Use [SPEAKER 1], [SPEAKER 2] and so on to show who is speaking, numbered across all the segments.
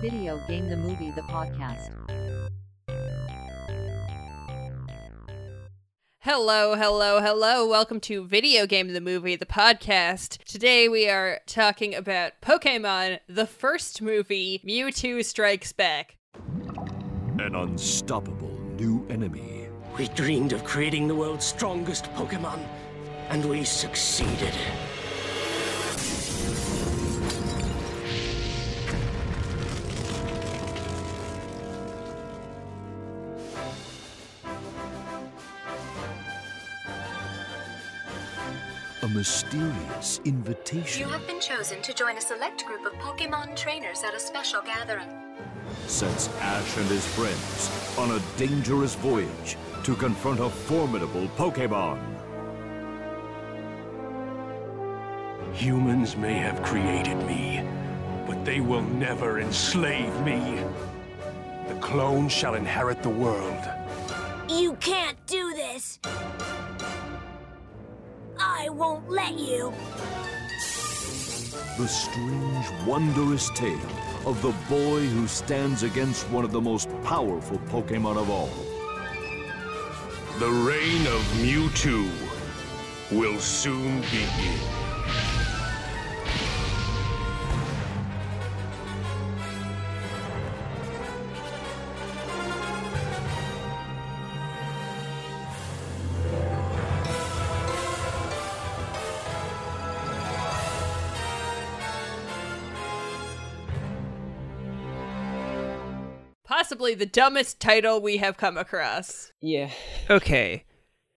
[SPEAKER 1] Video Game the Movie the Podcast.
[SPEAKER 2] Hello, hello, hello. Welcome to Video Game the Movie, the podcast. Today we are talking about Pokemon, the first movie, Mewtwo Strikes Back.
[SPEAKER 3] An unstoppable new enemy.
[SPEAKER 4] We dreamed of creating the world's strongest Pokemon, and we succeeded.
[SPEAKER 3] A mysterious invitation
[SPEAKER 5] You have been chosen to join a select group of Pokemon trainers at a special gathering.
[SPEAKER 3] sets Ash and his friends on a dangerous voyage to confront a formidable Pokemon.
[SPEAKER 4] Humans may have created me, but they will never enslave me. The clone shall inherit the world.
[SPEAKER 6] You can't do this! I won't let you!
[SPEAKER 3] The strange, wondrous tale of the boy who stands against one of the most powerful Pokemon of all.
[SPEAKER 4] The reign of Mewtwo will soon begin.
[SPEAKER 2] Possibly the dumbest title we have come across.
[SPEAKER 7] Yeah.
[SPEAKER 8] Okay.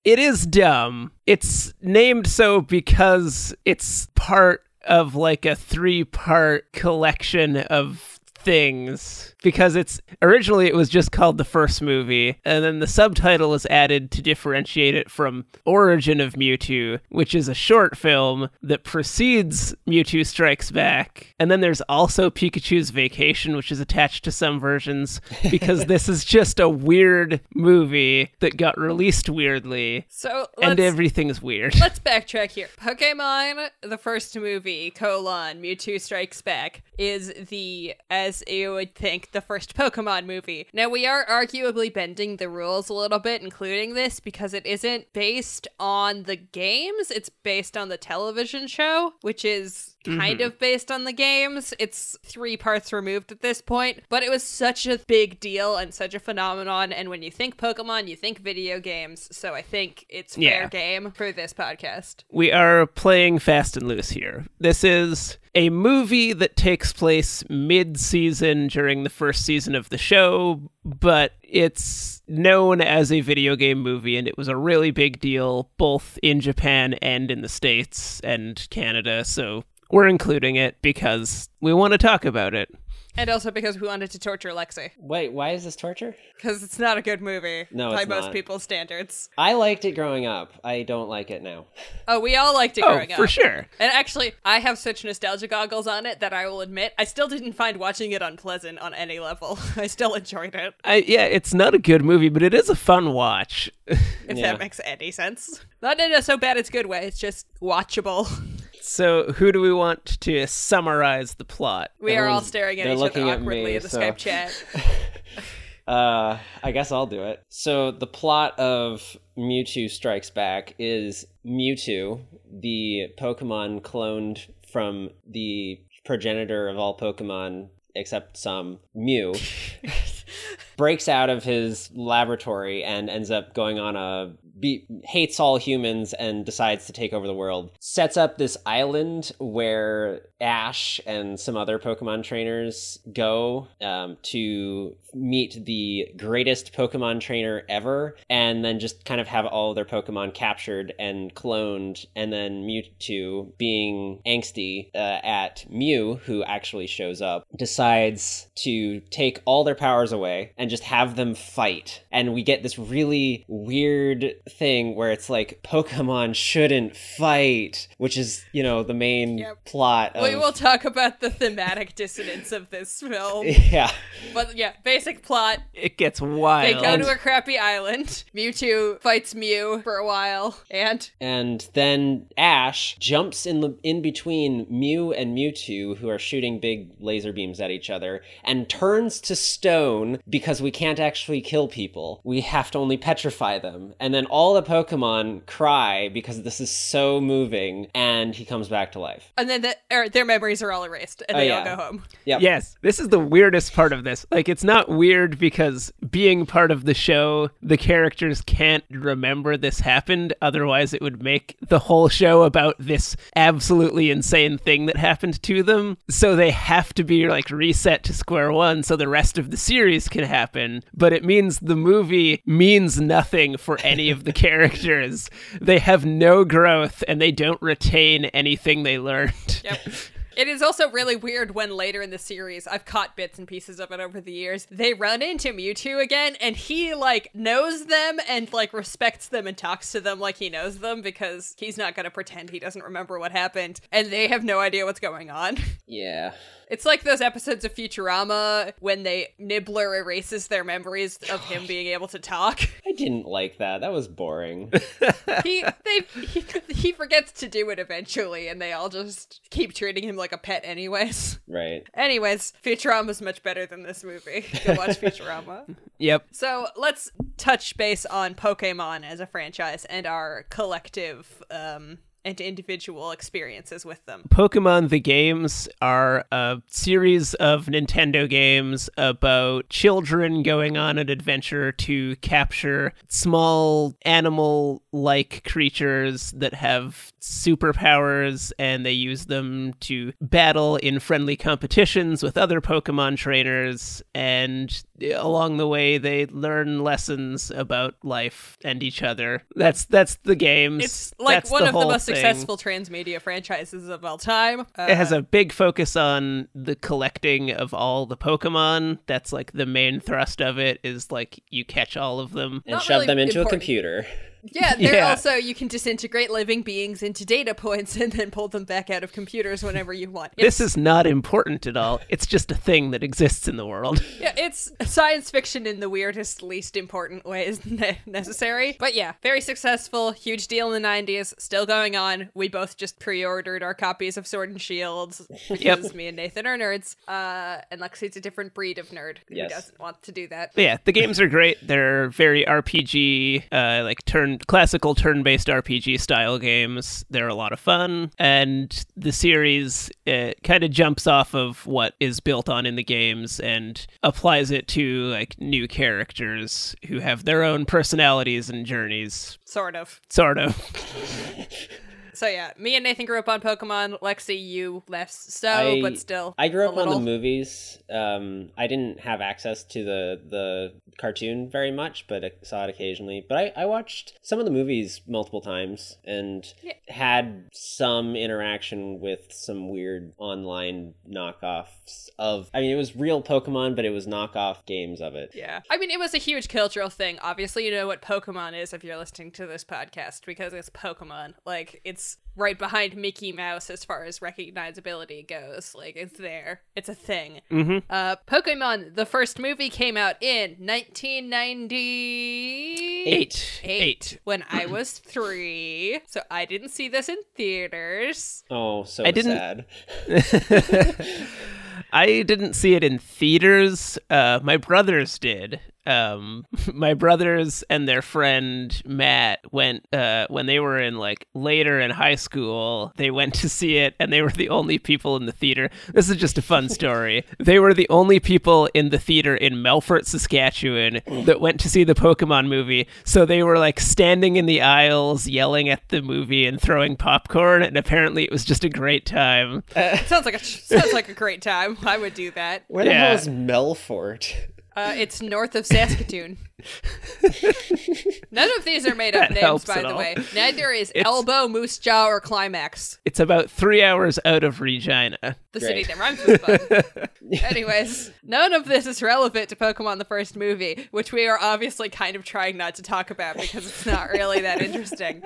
[SPEAKER 8] It is dumb. It's named so because it's part of like a three part collection of things. Because it's originally it was just called the first movie, and then the subtitle was added to differentiate it from Origin of Mewtwo, which is a short film that precedes Mewtwo Strikes Back. And then there's also Pikachu's Vacation, which is attached to some versions, because this is just a weird movie that got released weirdly
[SPEAKER 2] So
[SPEAKER 8] and everything's weird.
[SPEAKER 2] let's backtrack here. Pokemon, the first movie, colon, Mewtwo Strikes Back, is the, as you would think, the first Pokemon movie. Now, we are arguably bending the rules a little bit, including this, because it isn't based on the games, it's based on the television show, which is kind mm-hmm. of based on the games. It's three parts removed at this point, but it was such a big deal and such a phenomenon. And when you think Pokemon, you think video games. So I think it's fair
[SPEAKER 8] Yeah.
[SPEAKER 2] game for this podcast.
[SPEAKER 8] we are playing fast and loose here. This is a movie that takes place mid season during the first season of the show, but it's known as a video game movie, and it was a really big deal both in Japan and in the States and Canada. So we're including it because we want to talk about it.
[SPEAKER 2] And also because we wanted to torture Lexi.
[SPEAKER 7] Wait, why is this torture?
[SPEAKER 2] Because it's not a good movie
[SPEAKER 7] No,
[SPEAKER 2] by
[SPEAKER 7] it's
[SPEAKER 2] most
[SPEAKER 7] not.
[SPEAKER 2] people's standards.
[SPEAKER 7] I liked it growing up. I don't like it now.
[SPEAKER 2] Oh, we all liked it
[SPEAKER 8] Oh,
[SPEAKER 2] growing up.
[SPEAKER 8] for sure.
[SPEAKER 2] And actually, I have such nostalgia goggles on it that I will admit I still didn't find watching it unpleasant on any level. I still enjoyed it.
[SPEAKER 8] I, yeah, it's not a good movie, but it is a fun watch.
[SPEAKER 2] If
[SPEAKER 7] Yeah.
[SPEAKER 2] that makes any sense. Not in a so bad it's good way, it's just watchable.
[SPEAKER 8] So, who do we want to summarize the plot?
[SPEAKER 2] We are all staring at
[SPEAKER 7] they're
[SPEAKER 2] each
[SPEAKER 7] looking
[SPEAKER 2] other
[SPEAKER 7] at
[SPEAKER 2] awkwardly
[SPEAKER 7] me,
[SPEAKER 2] in the
[SPEAKER 7] so-
[SPEAKER 2] Skype chat.
[SPEAKER 7] Uh, I guess I'll do it. So the plot of Mewtwo Strikes Back is Mewtwo, the Pokemon cloned from the progenitor of all Pokemon except some, Mew, breaks out of his laboratory and ends up going on a be- hates all humans and decides to take over the world. Sets up this island where Ash and some other Pokemon trainers go um, to meet the greatest Pokemon trainer ever, and then just kind of have all of their Pokemon captured and cloned, and then Mewtwo, being angsty uh, at Mew, who actually shows up, decides to take all their powers away and just have them fight. And we get this really weird thing where it's like Pokemon shouldn't fight, which is, you know, the main
[SPEAKER 2] Yep.
[SPEAKER 7] plot of
[SPEAKER 2] We will talk about the thematic dissonance of this film.
[SPEAKER 7] Yeah.
[SPEAKER 2] But yeah, basic plot.
[SPEAKER 8] It gets wild.
[SPEAKER 2] They go to a crappy island. Mewtwo fights Mew for a while. And
[SPEAKER 7] And then Ash jumps in the in between Mew and Mewtwo, who are shooting big laser beams at each other, and turns to stone because we can't actually kill people. We have to only petrify them. And then all the Pokemon cry because this is so moving, and he comes back to life.
[SPEAKER 2] and then the, er, their memories are all erased and
[SPEAKER 7] Oh,
[SPEAKER 2] they
[SPEAKER 7] yeah.
[SPEAKER 2] all go home.
[SPEAKER 7] Yep.
[SPEAKER 8] Yes, this is the weirdest part of this. Like, it's not weird because being part of the show, the characters can't remember this happened. Otherwise, it would make the whole show about this absolutely insane thing that happened to them. So they have to be like reset to square one so the rest of the series can happen. But it means the movie means nothing for any of the characters. They have no growth and they don't retain anything they learned.
[SPEAKER 2] Yep. It is also really weird when later in the series, I've caught bits and pieces of it over the years, they run into Mewtwo again and he like knows them and like respects them and talks to them like he knows them because he's not going to pretend he doesn't remember what happened and they have no idea what's going on.
[SPEAKER 7] Yeah.
[SPEAKER 2] It's like those episodes of Futurama when they Nibbler erases their memories of him being able to talk.
[SPEAKER 7] I didn't like that. That was boring.
[SPEAKER 2] he they he, he forgets to do it eventually and they all just keep treating him like a pet anyways.
[SPEAKER 7] right.
[SPEAKER 2] Anyways, Futurama's much better than this movie. Go watch Futurama.
[SPEAKER 8] Yep.
[SPEAKER 2] So let's touch base on Pokemon as a franchise and our collective um, and individual experiences with them.
[SPEAKER 8] Pokemon the games are a series of Nintendo games about children going on an adventure to capture small animal like creatures that have superpowers and they use them to battle in friendly competitions with other Pokemon trainers and along the way they learn lessons about life and each other. That's that's the games.
[SPEAKER 2] It's like
[SPEAKER 8] That's
[SPEAKER 2] one of the most
[SPEAKER 8] thing.
[SPEAKER 2] successful transmedia franchises of all time. Uh,
[SPEAKER 8] it has a big focus on the collecting of all the Pokemon. That's like the main thrust of it is like you catch all of them.
[SPEAKER 7] And shove
[SPEAKER 2] really
[SPEAKER 7] them into
[SPEAKER 2] important.
[SPEAKER 7] a computer.
[SPEAKER 2] Yeah, they're
[SPEAKER 8] Yeah.
[SPEAKER 2] also you can disintegrate living beings into data points and then pull them back out of computers whenever you want.
[SPEAKER 8] This is not important at all. It's just a thing that exists in the world.
[SPEAKER 2] yeah, it's science fiction in the weirdest, least important ways ne- necessary. But yeah, very successful, huge deal in the '90s, still going on. We both just pre-ordered our copies of Sword and Shield because me and Nathan are nerds, uh, and Lexi's a different breed of nerd who
[SPEAKER 7] Yes.
[SPEAKER 2] doesn't want to do that.
[SPEAKER 8] But yeah, the games are great. They're very RPG, uh, like turn classical turn-based RPG style games. They're a lot of fun, and the series kind of jumps off of what is built on in the games and applies it to like new characters who have their own personalities and journeys.
[SPEAKER 2] Sort of.
[SPEAKER 8] Sort of.
[SPEAKER 2] So yeah, me and Nathan grew up on Pokemon. Lexi, you less so,
[SPEAKER 7] I-
[SPEAKER 2] but still.
[SPEAKER 7] I grew up on the movies. Um, I didn't have access to the the cartoon very much, but I saw it occasionally. But I, I watched some of the movies multiple times and
[SPEAKER 2] Yeah.
[SPEAKER 7] had some interaction with some weird online knockoffs of. I mean, it was real Pokemon, but it was knockoff games of it.
[SPEAKER 2] Yeah. I mean, it was a huge cultural thing. Obviously, you know what Pokemon is if you're listening to this podcast because it's Pokemon. Like, it's right behind Mickey Mouse as far as recognizability goes. Like, it's there. It's a thing.
[SPEAKER 8] Mm-hmm.
[SPEAKER 2] Uh, Pokemon, the first movie came out in 1998.
[SPEAKER 8] Eight. Eight.
[SPEAKER 2] When I was three. So I didn't see this in theaters.
[SPEAKER 7] Oh, so
[SPEAKER 8] I didn't-
[SPEAKER 7] sad.
[SPEAKER 8] I didn't see it in theaters. Uh, my brothers did. Um, my brothers and their friend Matt went uh, when they were in like later in high school. They went to see it, and they were the only people in the theater. This is just a fun story. they were the only people in the theater in Melfort, Saskatchewan, that went to see the Pokemon movie. So they were like standing in the aisles, yelling at the movie and throwing popcorn. And apparently, it was just a great time.
[SPEAKER 2] sounds like a sounds like a great time. I would do that.
[SPEAKER 7] Where the
[SPEAKER 8] Yeah.
[SPEAKER 7] hell is Melfort?
[SPEAKER 2] Uh, it's north of Saskatoon. None of these are made up
[SPEAKER 8] That
[SPEAKER 2] names, by the
[SPEAKER 8] all.
[SPEAKER 2] way. Neither is
[SPEAKER 8] It's-
[SPEAKER 2] Elbow, Moose Jaw, or Climax.
[SPEAKER 8] It's about three hours out of Regina.
[SPEAKER 2] The
[SPEAKER 7] Great.
[SPEAKER 2] city that rhymes with fun. Anyways, none of this is relevant to Pokemon the first movie, which we are obviously kind of trying not to talk about because it's not really that interesting.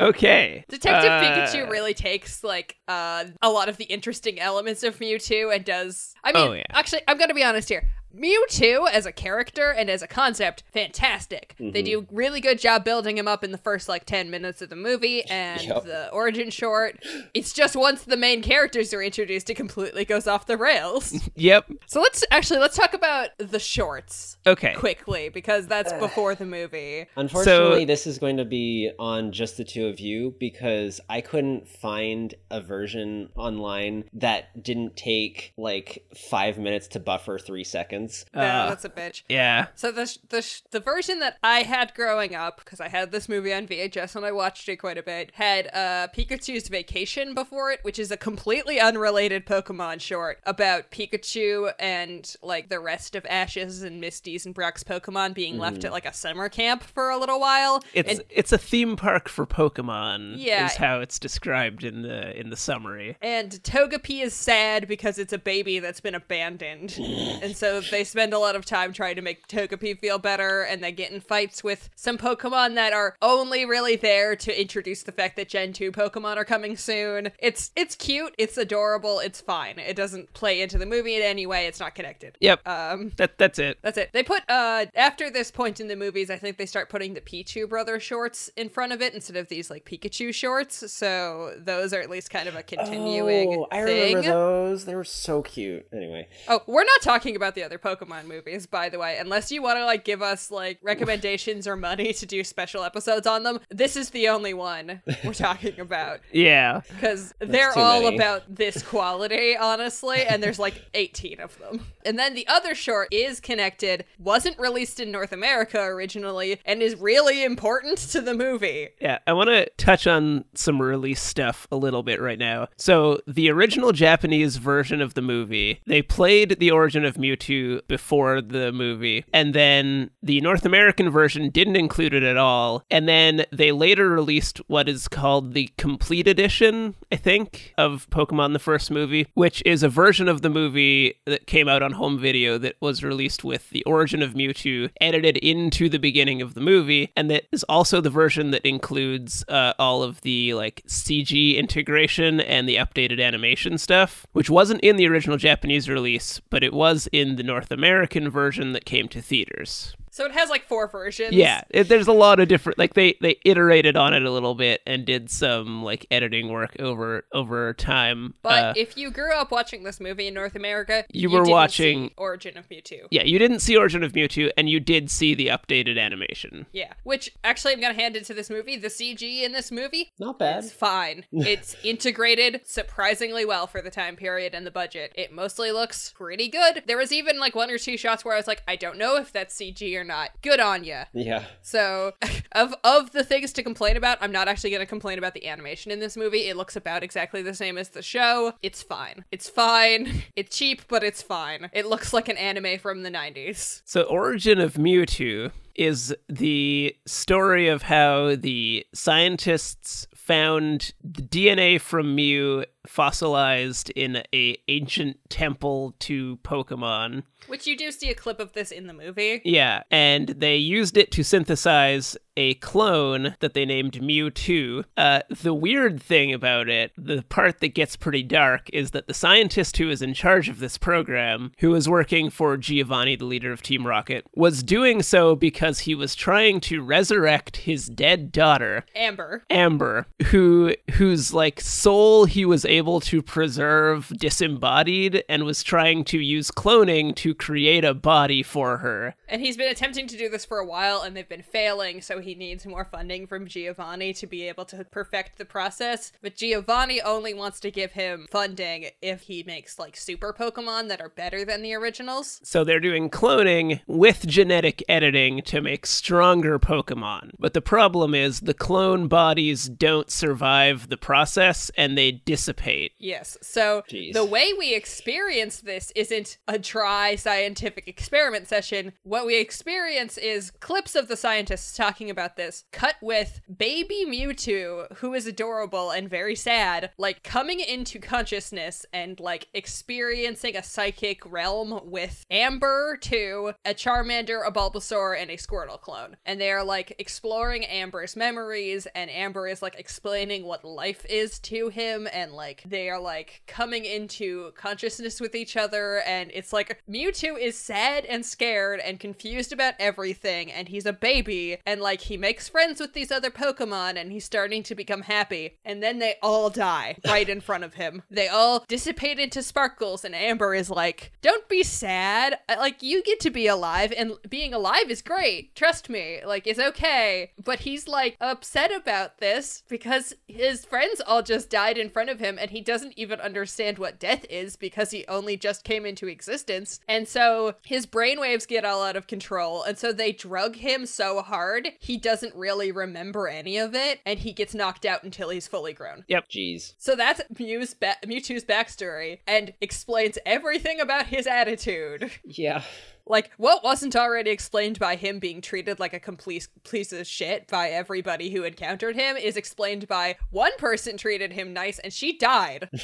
[SPEAKER 8] Okay.
[SPEAKER 2] Detective
[SPEAKER 8] Uh,
[SPEAKER 2] Pikachu really takes like uh, a lot of the interesting elements of Mewtwo and does. I mean,
[SPEAKER 8] Oh, yeah.
[SPEAKER 2] actually, I'm gonna be honest here. Mewtwo as a character and as a concept, fantastic.
[SPEAKER 8] Mm-hmm.
[SPEAKER 2] They do really good job building him up in the first like 10 minutes of the movie and
[SPEAKER 7] Yep.
[SPEAKER 2] the origin short. It's just once the main characters are introduced, it completely goes off the rails.
[SPEAKER 8] Yep.
[SPEAKER 2] so let's actually let's talk about the shorts
[SPEAKER 8] Okay.
[SPEAKER 2] quickly because that's before the movie.
[SPEAKER 7] Unfortunately,
[SPEAKER 8] So-
[SPEAKER 7] this is going to be on just the two of you because I couldn't find a version online that didn't take like five minutes to buffer three seconds.
[SPEAKER 2] Yeah,
[SPEAKER 8] Uh,
[SPEAKER 2] that's a bitch.
[SPEAKER 8] Yeah.
[SPEAKER 2] So the sh- the sh- the version that I had growing up, because I had this movie on VHS and I watched it quite a bit, had uh, Pikachu's Vacation before it, which is a completely unrelated Pokemon short about Pikachu and like the rest of Ash's and Misty's and Brock's Pokemon being left at like a summer camp for a little while.
[SPEAKER 8] It's
[SPEAKER 2] and,
[SPEAKER 8] it's a theme park for Pokemon.
[SPEAKER 2] Yeah.
[SPEAKER 8] is how it's described in the in the summary.
[SPEAKER 2] and Togepi is sad because it's a baby that's been abandoned. and so they spend a lot of time trying to make Togepi feel better, and they get in fights with some Pokemon that are only really there to introduce the fact that Gen 2 Pokemon are coming soon. It's it's cute, it's adorable, it's fine. It doesn't play into the movie in any way, it's not connected.
[SPEAKER 8] Yep.
[SPEAKER 2] Um
[SPEAKER 8] that that's it.
[SPEAKER 2] that's it. They put uh after this point in the movies, I think they start putting the Pichu brother shorts in front of it instead of these like Pikachu shorts. So those are at least kind of a continuing
[SPEAKER 7] Oh, I
[SPEAKER 2] thing.
[SPEAKER 7] remember those. They were so cute. Anyway,
[SPEAKER 2] Oh, we're not talking about the other Pokemon movies, by the way. Unless you want to like give us like recommendations or money to do special episodes on them, this is the only one we're talking about
[SPEAKER 8] Yeah.
[SPEAKER 2] because they're all
[SPEAKER 7] many.
[SPEAKER 2] about this quality, honestly. And there's like 18 of them. And then the other short is connected, wasn't released in North America originally, and is really important to the movie.
[SPEAKER 8] Yeah, I want to touch on some release stuff a little bit right now. So, the original Japanese version of the movie, they played the origin of Mewtwo before the movie, and then the North American version didn't include it at all. And then they later released what is called the Complete Edition, I think, of Pokemon the first movie, which is a version of the movie that came out on home video that was released with the origin of Mewtwo edited into the beginning of the movie, and that is also the version that includes uh, all of the like CG integration and the updated animation stuff, which wasn't in the original Japanese release, but it was in the North American version that came to theaters.
[SPEAKER 2] So it has like four versions.
[SPEAKER 8] Yeah, it, there's a lot of different like they they iterated on it a little bit and did some like editing work over over time.
[SPEAKER 2] But
[SPEAKER 8] Uh,
[SPEAKER 2] if you grew up watching this movie in North America,
[SPEAKER 8] You were
[SPEAKER 2] didn't
[SPEAKER 8] watching-
[SPEAKER 2] see Origin of Mewtwo.
[SPEAKER 8] yeah, you didn't see Origin of Mewtwo, and you did see the updated animation.
[SPEAKER 2] Yeah, which actually I'm gonna hand it to this movie. The CG in this movie,
[SPEAKER 7] not bad.
[SPEAKER 2] it's fine. it's integrated surprisingly well for the time period and the budget. It mostly looks pretty good. There was even like one or two shots where I was like, I don't know if that's CG or not. Good on you.
[SPEAKER 7] Yeah.
[SPEAKER 2] So, of of the things to complain about, I'm not actually going to complain about the animation in this movie. It looks about exactly the same as the show. It's fine. It's fine. It's cheap, but it's fine. It looks like an anime from the 90s.
[SPEAKER 8] So, Origin of Mewtwo is the story of how the scientists found the DNA from Mew fossilized in a ancient temple to Pokemon.
[SPEAKER 2] Which you do see a clip of this in the movie.
[SPEAKER 8] Yeah, and they used it to synthesize a clone that they named Mewtwo. Uh, the weird thing about it, the part that gets pretty dark, is that the scientist who is in charge of this program, who was working for Giovanni, the leader of Team Rocket, was doing so because he was trying to resurrect his dead daughter,
[SPEAKER 2] Amber.
[SPEAKER 8] Amber, who whose like soul he was able to preserve disembodied and was trying to use cloning to create a body for her.
[SPEAKER 2] And he's been attempting to do this for a while and they've been failing, so he needs more funding from Giovanni to be able to perfect the process. But Giovanni only wants to give him funding if he makes like super Pokemon that are better than the originals.
[SPEAKER 8] So they're doing cloning with genetic editing to make stronger Pokemon. But the problem is the clone bodies don't survive the process and they dissipate dissipate.
[SPEAKER 2] Yes. So
[SPEAKER 7] Jeez.
[SPEAKER 2] the way we experience this isn't a dry scientific experiment session. What we experience is clips of the scientists talking about this, cut with baby Mewtwo, who is adorable and very sad, like coming into consciousness and like experiencing a psychic realm with Amber, too, a Charmander, a Bulbasaur, and a Squirtle clone. And they are like exploring Amber's memories, and Amber is like explaining what life is to him, and like they are like coming into consciousness with each other. And it's like Mewtwo is sad and scared and confused about everything, and he's a baby, and like he makes friends with these other Pokemon, and he's starting to become happy. And then they all die right in front of him. They all dissipate into sparkles, and Amber is like, Don't be sad. Like, you get to be alive, and being alive is great. Trust me. Like, it's okay. But he's like upset about this because his friends all just died in front of him, and he doesn't even understand what death is because he only just came into existence. And so his brainwaves get all out of control, and so they drug him so hard, he doesn't really remember any of it, and he gets knocked out until he's fully grown. Yep.
[SPEAKER 7] Jeez.
[SPEAKER 2] So that's Mew's ba- Mewtwo's backstory and explains everything about his attitude.
[SPEAKER 7] Yeah.
[SPEAKER 2] Like, what wasn't already explained by him being treated like a complete piece of shit by everybody who encountered him is explained by one person treated him nice and she died.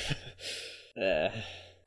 [SPEAKER 7] Uh,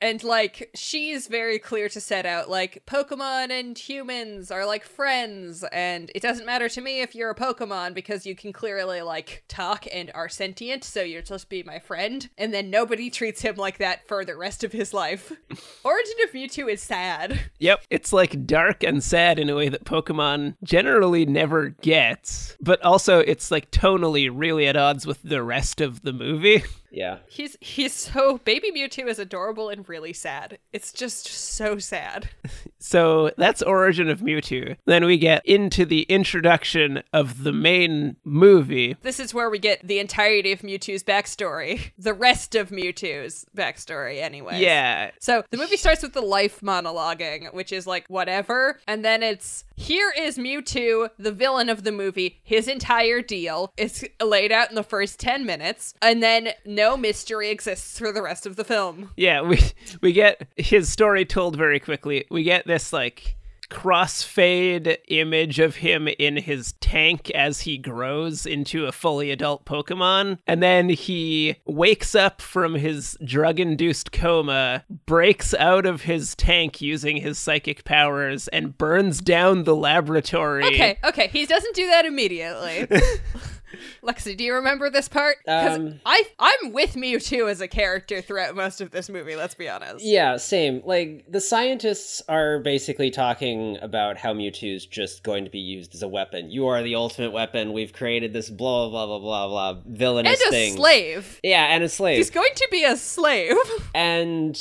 [SPEAKER 2] And like she's very clear to set out like Pokemon and humans are like friends and it doesn't matter to me if you're a Pokemon because you can clearly like talk and are sentient so you're supposed to be my friend and then nobody treats him like that for the rest of his life. Origin of Mewtwo is sad.
[SPEAKER 8] Yep. It's like dark and sad in a way that Pokemon generally never gets, but also it's like tonally really at odds with the rest of the movie.
[SPEAKER 7] yeah.
[SPEAKER 2] He's he's so baby Mewtwo is adorable and really sad. It's just so sad.
[SPEAKER 8] So that's Origin of Mewtwo. Then we get into the introduction of the main movie.
[SPEAKER 2] This is where we get the entirety of Mewtwo's backstory. The rest of Mewtwo's backstory, anyway.
[SPEAKER 8] Yeah.
[SPEAKER 2] So the movie starts with the life monologuing, which is like whatever. And then it's here is Mewtwo, the villain of the movie, his entire deal. is laid out in the first 10 minutes. And then no mystery exists for the rest of the film.
[SPEAKER 8] Yeah, we we get his story told very quickly. We get this like crossfade image of him in his tank as he grows into a fully adult Pokemon. And then he wakes up from his drug induced coma, breaks out of his tank using his psychic powers, and burns down the laboratory.
[SPEAKER 2] Okay, okay. He doesn't do that immediately. Lexi, do you remember this part? Because
[SPEAKER 7] Um,
[SPEAKER 2] I I'm with Mewtwo as a character throughout most of this movie. Let's be honest.
[SPEAKER 7] Yeah, same. Like the scientists are basically talking about how Mewtwo's just going to be used as a weapon. You are the ultimate weapon. We've created this blah blah blah blah blah villainous
[SPEAKER 2] And a
[SPEAKER 7] thing.
[SPEAKER 2] slave.
[SPEAKER 7] Yeah, and a slave.
[SPEAKER 2] He's going to be a slave.
[SPEAKER 7] and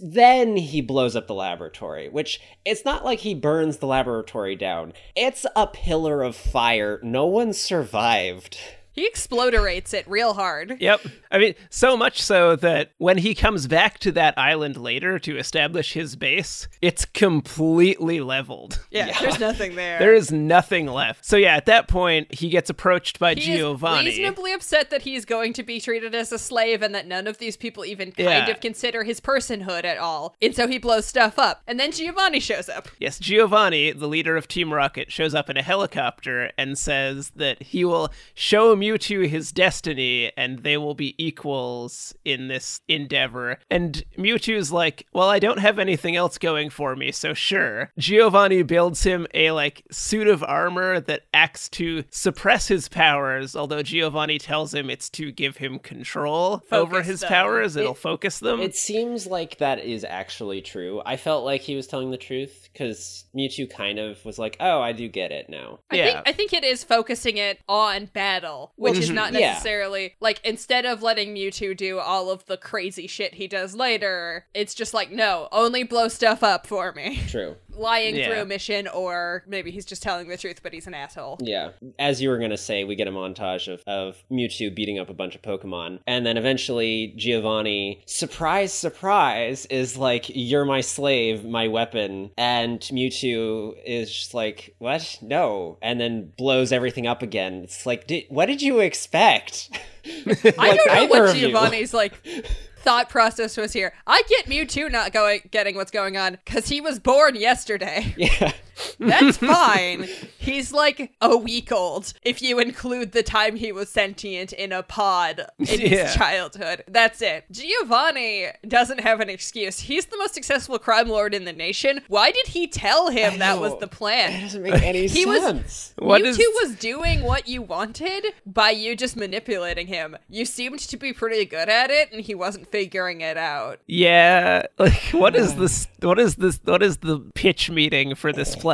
[SPEAKER 7] then he blows up the laboratory, which it's not like he burns the laboratory down. It's a pillar of fire. No one survived.
[SPEAKER 2] He exploderates it real hard.
[SPEAKER 8] Yep. I mean, so much so that when he comes back to that island later to establish his base, it's completely leveled.
[SPEAKER 2] Yeah, there's nothing there.
[SPEAKER 8] There is nothing left. So yeah, at that point, he gets approached by
[SPEAKER 2] he
[SPEAKER 8] Giovanni.
[SPEAKER 2] is reasonably upset that he's going to be treated as a slave and that none of these people even kind
[SPEAKER 8] Yeah.
[SPEAKER 2] of consider his personhood at all. And so he blows stuff up. And then Giovanni shows up.
[SPEAKER 8] Yes, Giovanni, the leader of Team Rocket, shows up in a helicopter and says that he will show Mewtwo his destiny and they will be equals in this endeavor. And Mewtwo's like, "Well, I don't have anything else going for me, so sure." Giovanni builds him a like suit of armor that acts to suppress his powers, although Giovanni tells him it's to give him control over his
[SPEAKER 2] them.
[SPEAKER 8] powers, it'll focus them.
[SPEAKER 7] It seems like that is actually true. I felt like he was telling the truth because Mewtwo kind of was like, "Oh, I do get it now."
[SPEAKER 2] I
[SPEAKER 8] Yeah.
[SPEAKER 2] think I think it is focusing it on battle, which is
[SPEAKER 7] Mhm.
[SPEAKER 2] not
[SPEAKER 7] Yeah.
[SPEAKER 2] necessarily like instead of letting Mewtwo do all of the crazy shit he does later, it's just like no, only blow stuff up for me.
[SPEAKER 7] True.
[SPEAKER 2] Lying
[SPEAKER 8] Yeah.
[SPEAKER 2] through a mission or maybe he's just telling the truth but he's an asshole.
[SPEAKER 7] Yeah. As you were going to say, we get a montage of, of Mewtwo beating up a bunch of Pokemon. And then eventually, Giovanni, surprise, surprise, is like, You're my slave, my weapon. And Mewtwo is just like, What? No. And then blows everything up again. It's like, did, What did you expect?
[SPEAKER 2] I
[SPEAKER 7] Like,
[SPEAKER 2] don't know what. Giovanni's like thought process was here. I get Mewtwo not going getting what's going on because he was born yesterday.
[SPEAKER 7] Yeah.
[SPEAKER 2] That's fine. He's like a week old if you include the time he was sentient in a pod in
[SPEAKER 8] Yeah.
[SPEAKER 2] his childhood. That's it. Giovanni doesn't have an excuse. He's the most successful crime lord in the nation. Why did he tell him that was the
[SPEAKER 7] It
[SPEAKER 2] plan?
[SPEAKER 7] doesn't make any
[SPEAKER 2] He was-
[SPEAKER 7] sense.
[SPEAKER 8] What
[SPEAKER 2] Mewtwo
[SPEAKER 8] is-
[SPEAKER 2] was doing what you wanted by you just manipulating him. You seemed to be pretty good at it, and he wasn't figuring it out.
[SPEAKER 8] Yeah, like what is this? What is this? What is the pitch meeting for this plan?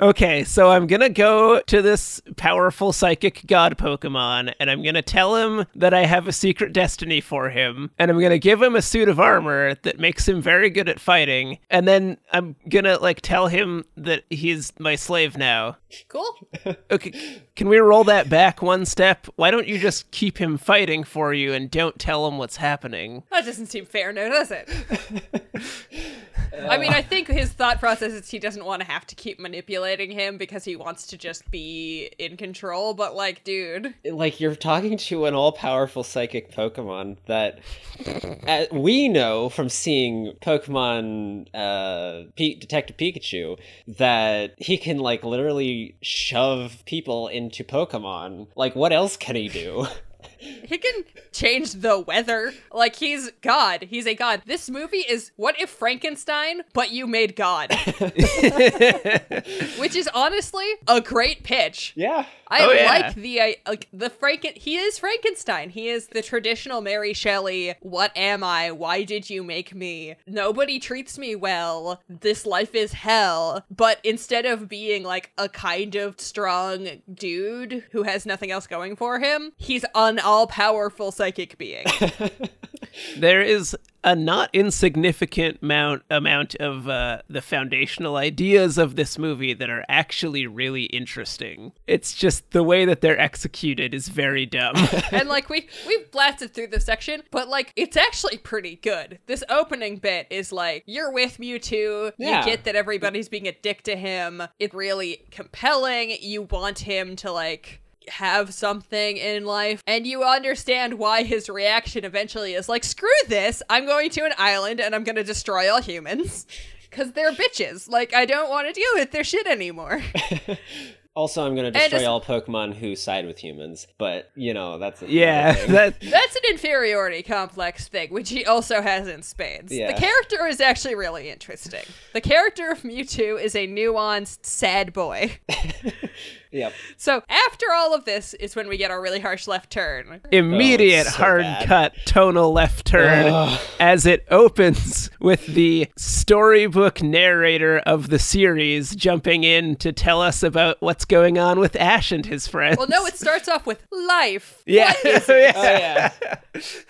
[SPEAKER 8] Okay, so I'm gonna go to this powerful psychic god Pokemon, and I'm gonna tell him that I have a secret destiny for him, and I'm gonna give him a suit of armor that makes him very good at fighting, and then I'm gonna like tell him that he's my slave now.
[SPEAKER 2] Cool.
[SPEAKER 8] Okay, can we roll that back one step? Why don't you just keep him fighting for you and don't tell him what's happening?
[SPEAKER 2] That doesn't seem fair, no, does it? I mean, I think his thought process is he doesn't want to have to keep manipulating him because he wants to just be in control. But like, dude,
[SPEAKER 7] like you're talking to an all-powerful psychic Pokemon that uh, we know from seeing Pokemon uh, P- Detective Pikachu that he can like literally shove people into Pokemon. Like, what else can he do?
[SPEAKER 2] he can change the weather. Like he's God. He's a god. This movie is what if Frankenstein, but you made God, which is honestly a great pitch.
[SPEAKER 7] yeah.
[SPEAKER 2] I
[SPEAKER 8] Oh, yeah.
[SPEAKER 2] like the I like the Franken. He is Frankenstein. He is the traditional Mary Shelley. What am I? Why did you make me? Nobody treats me well. This life is hell. But instead of being like a kind of strong dude who has nothing else going for him, he's an all-powerful psychic being.
[SPEAKER 8] There is a not insignificant amount amount of uh, the foundational ideas of this movie that are actually really interesting. It's just the way that they're executed is very dumb.
[SPEAKER 2] and like we we've blasted through this section, but like it's actually pretty good. This opening bit is like you're with Mewtwo,
[SPEAKER 7] Yeah.
[SPEAKER 2] you get that everybody's being a dick to him. It's really compelling. You want him to like have something in life and you understand why his reaction eventually is like screw this i'm going to an island and i'm going to destroy all humans because they're bitches like i don't want to deal with their shit anymore
[SPEAKER 7] Also, I'm going to destroy all Pokemon who side with humans, but you know that's a
[SPEAKER 8] yeah, that
[SPEAKER 2] That's an inferiority complex thing, which he also has in spades.
[SPEAKER 7] Yeah.
[SPEAKER 2] The character is actually really interesting. The character of Mewtwo is a nuanced, sad boy.
[SPEAKER 7] Yep.
[SPEAKER 2] So after all of this is when we get our really harsh left turn.
[SPEAKER 8] immediate
[SPEAKER 7] Oh, so
[SPEAKER 8] hard
[SPEAKER 7] bad.
[SPEAKER 8] cut tonal left turn
[SPEAKER 7] Ugh.
[SPEAKER 8] as it opens with the storybook narrator of the series jumping in to tell us about what's going on with Ash and his friends.
[SPEAKER 2] Well, no, it starts off with life.
[SPEAKER 8] yeah.
[SPEAKER 2] What is it?
[SPEAKER 7] Oh yeah.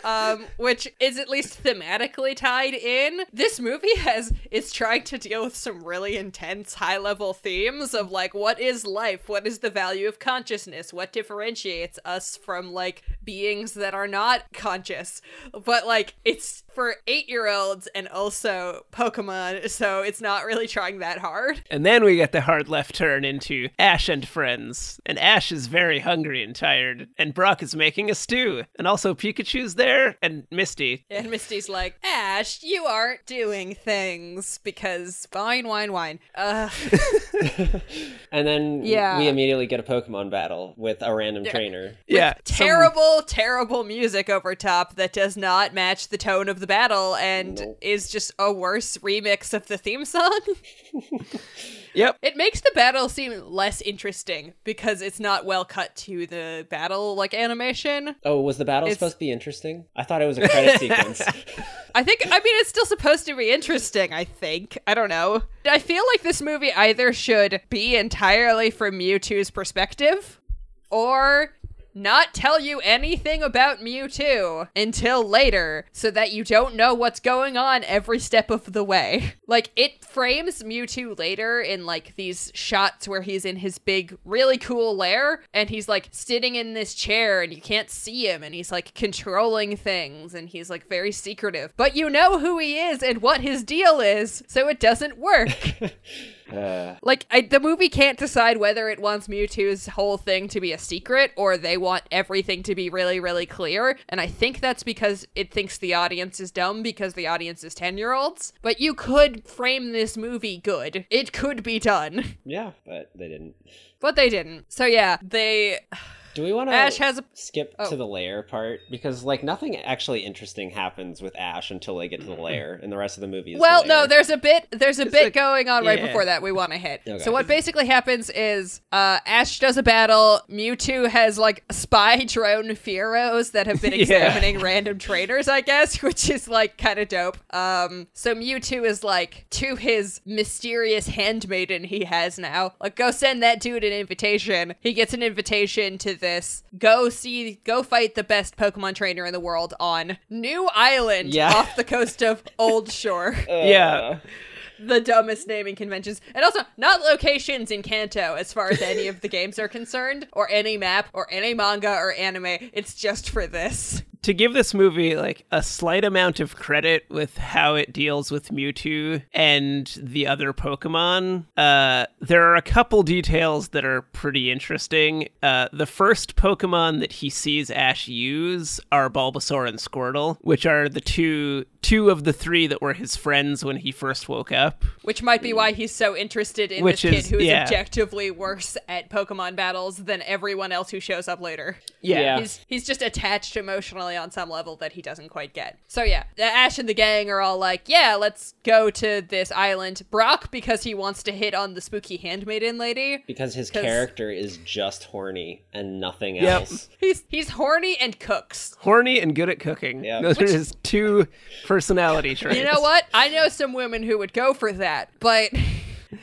[SPEAKER 2] um, which is at least thematically tied in. This movie has is trying to deal with some really intense high level themes of like what is life, what is the value of consciousness, what differentiates us from like beings that are not conscious. But like it's for eight year olds and also Pokemon, so it's not really trying that hard.
[SPEAKER 8] And then we get the hard left turn into Ash and friends. And Ash is very hungry and tired. And Brock is making a stew. And also Pikachu's there and Misty.
[SPEAKER 2] And Misty's like, Ash, you aren't doing things because whine, whine, whine. Uh,
[SPEAKER 7] And then
[SPEAKER 2] Yeah.
[SPEAKER 7] we immediately get a Pokemon battle with a random trainer.
[SPEAKER 8] Yeah. some-
[SPEAKER 2] terrible, terrible music over top that does not match the tone of the battle and
[SPEAKER 7] Nope.
[SPEAKER 2] is just a worse remix of the theme song.
[SPEAKER 8] Yep.
[SPEAKER 2] it makes the battle seem less interesting because it's not well cut to the battle like animation.
[SPEAKER 7] Oh, was the battle
[SPEAKER 2] It's-
[SPEAKER 7] supposed to be interesting? I thought it was a credit sequence.
[SPEAKER 2] I think, I mean, it's still supposed to be interesting, I think. I don't know. I feel like this movie either should be entirely from Mewtwo's perspective or not tell you anything about Mewtwo until later so that you don't know what's going on every step of the way. Like, it frames Mewtwo later in like these shots where he's in his big, really cool lair and he's like sitting in this chair and you can't see him and he's like controlling things and he's like very secretive. But you know who he is and what his deal is, so it doesn't work.
[SPEAKER 7] Uh,
[SPEAKER 2] Like, I, the movie can't decide whether it wants Mewtwo's whole thing to be a secret or they want everything to be really, really clear. And I think that's because it thinks the audience is dumb because the audience is 10 year olds. But you could frame this movie good. It could be done.
[SPEAKER 7] Yeah, but they didn't.
[SPEAKER 2] But they didn't. So yeah, they.
[SPEAKER 7] Do we want to
[SPEAKER 2] Ash has a.
[SPEAKER 7] skip
[SPEAKER 2] Oh.
[SPEAKER 7] to the lair part because like nothing actually interesting happens with Ash until they get to the lair, and the rest of the movie is
[SPEAKER 2] Well,
[SPEAKER 7] the
[SPEAKER 2] no, there's a bit there's a bit
[SPEAKER 8] like-
[SPEAKER 2] going on right
[SPEAKER 8] yeah.
[SPEAKER 2] before that we want to hit.
[SPEAKER 7] Okay.
[SPEAKER 2] So what basically happens is uh, Ash does a battle. Mewtwo has like spy drone Fearows that have been
[SPEAKER 8] Yeah.
[SPEAKER 2] examining random trainers, I guess, which is like kind of dope. Um, so Mewtwo is like to his mysterious handmaiden he has now, like go send that dude an invitation. He gets an invitation to this. Go see, go fight the best Pokemon trainer in the world on New Island
[SPEAKER 7] Yeah.
[SPEAKER 2] off the coast of Old Shore
[SPEAKER 8] yeah.
[SPEAKER 2] the dumbest naming conventions. And also, not locations in Kanto as far as any of the games are concerned, or any map, or any manga or anime. It's just for this.
[SPEAKER 8] To give this movie like a slight amount of credit with how it deals with Mewtwo and the other Pokemon, uh, there are a couple details that are pretty interesting. Uh, the first Pokemon that he sees Ash use are Bulbasaur and Squirtle, which are the two two of the three that were his friends when he first woke up.
[SPEAKER 2] Which might be why he's so interested in
[SPEAKER 8] Which
[SPEAKER 2] this kid who is
[SPEAKER 8] yeah.
[SPEAKER 2] objectively worse at Pokemon battles than everyone else who shows up later.
[SPEAKER 7] Yeah.
[SPEAKER 2] He's he's just attached emotionally on some level that he doesn't quite get. So yeah, Ash and the gang are all like, "Yeah, let's go to this island." Brock because he wants to hit on the spooky handmaiden lady.
[SPEAKER 7] because his
[SPEAKER 2] 'Cause-
[SPEAKER 7] character is just horny and nothing
[SPEAKER 8] Yep.
[SPEAKER 7] else.
[SPEAKER 2] He's he's horny and cooks.
[SPEAKER 8] Horny and good at cooking.
[SPEAKER 7] Yeah.
[SPEAKER 8] Those are his two personality traits.
[SPEAKER 2] You know what? I know some women who would go for that, but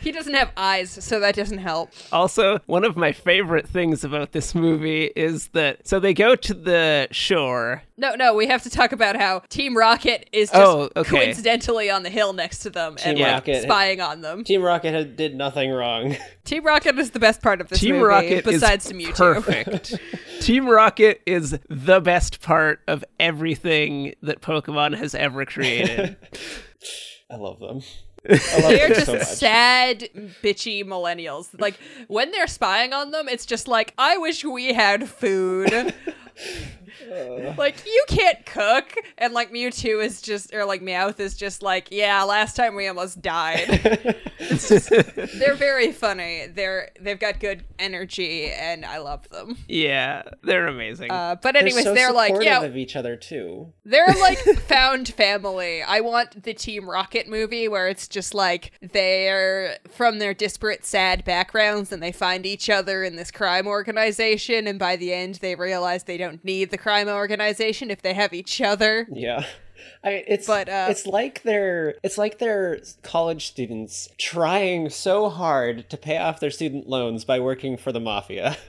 [SPEAKER 2] he doesn't have eyes, so that doesn't help.
[SPEAKER 8] Also, one of my favorite things about this movie is that so they go to the shore.
[SPEAKER 2] No, no, we have to talk about how Team Rocket is just
[SPEAKER 8] Oh, okay.
[SPEAKER 2] coincidentally on the hill next to them and
[SPEAKER 7] Team
[SPEAKER 2] like
[SPEAKER 7] Rocket-
[SPEAKER 2] spying on them.
[SPEAKER 7] Team Rocket had, did nothing wrong.
[SPEAKER 2] Team Rocket is the best part of this
[SPEAKER 8] Team
[SPEAKER 2] movie,
[SPEAKER 8] Rocket
[SPEAKER 2] besides
[SPEAKER 8] is
[SPEAKER 2] Mewtwo.
[SPEAKER 8] perfect. Team Rocket is the best part of everything that Pokemon has ever created.
[SPEAKER 7] I love them.
[SPEAKER 2] They're just
[SPEAKER 7] so
[SPEAKER 2] sad, bitchy millennials. Like when they're spying on them, it's just like, I wish we had food. like you can't cook, and like Mewtwo is just, or like Meowth is just like, yeah, last time we almost died. It's just- they're very funny. They're they've got good energy, and I love them.
[SPEAKER 8] yeah, they're amazing.
[SPEAKER 2] Uh, but
[SPEAKER 7] They're
[SPEAKER 2] anyways,
[SPEAKER 7] so
[SPEAKER 2] they're like,
[SPEAKER 7] supportive
[SPEAKER 2] yeah,
[SPEAKER 7] of each other too.
[SPEAKER 2] they're like found family. I want the Team Rocket movie where it's just like they're from their disparate, sad backgrounds and they find each other in this crime organization. And by the end, they realize they don't need the crime organization if they have each other.
[SPEAKER 7] Yeah. I, it's
[SPEAKER 2] But, uh,
[SPEAKER 7] it's like they're it's like they're college students trying so hard to pay off their student loans by working for the mafia.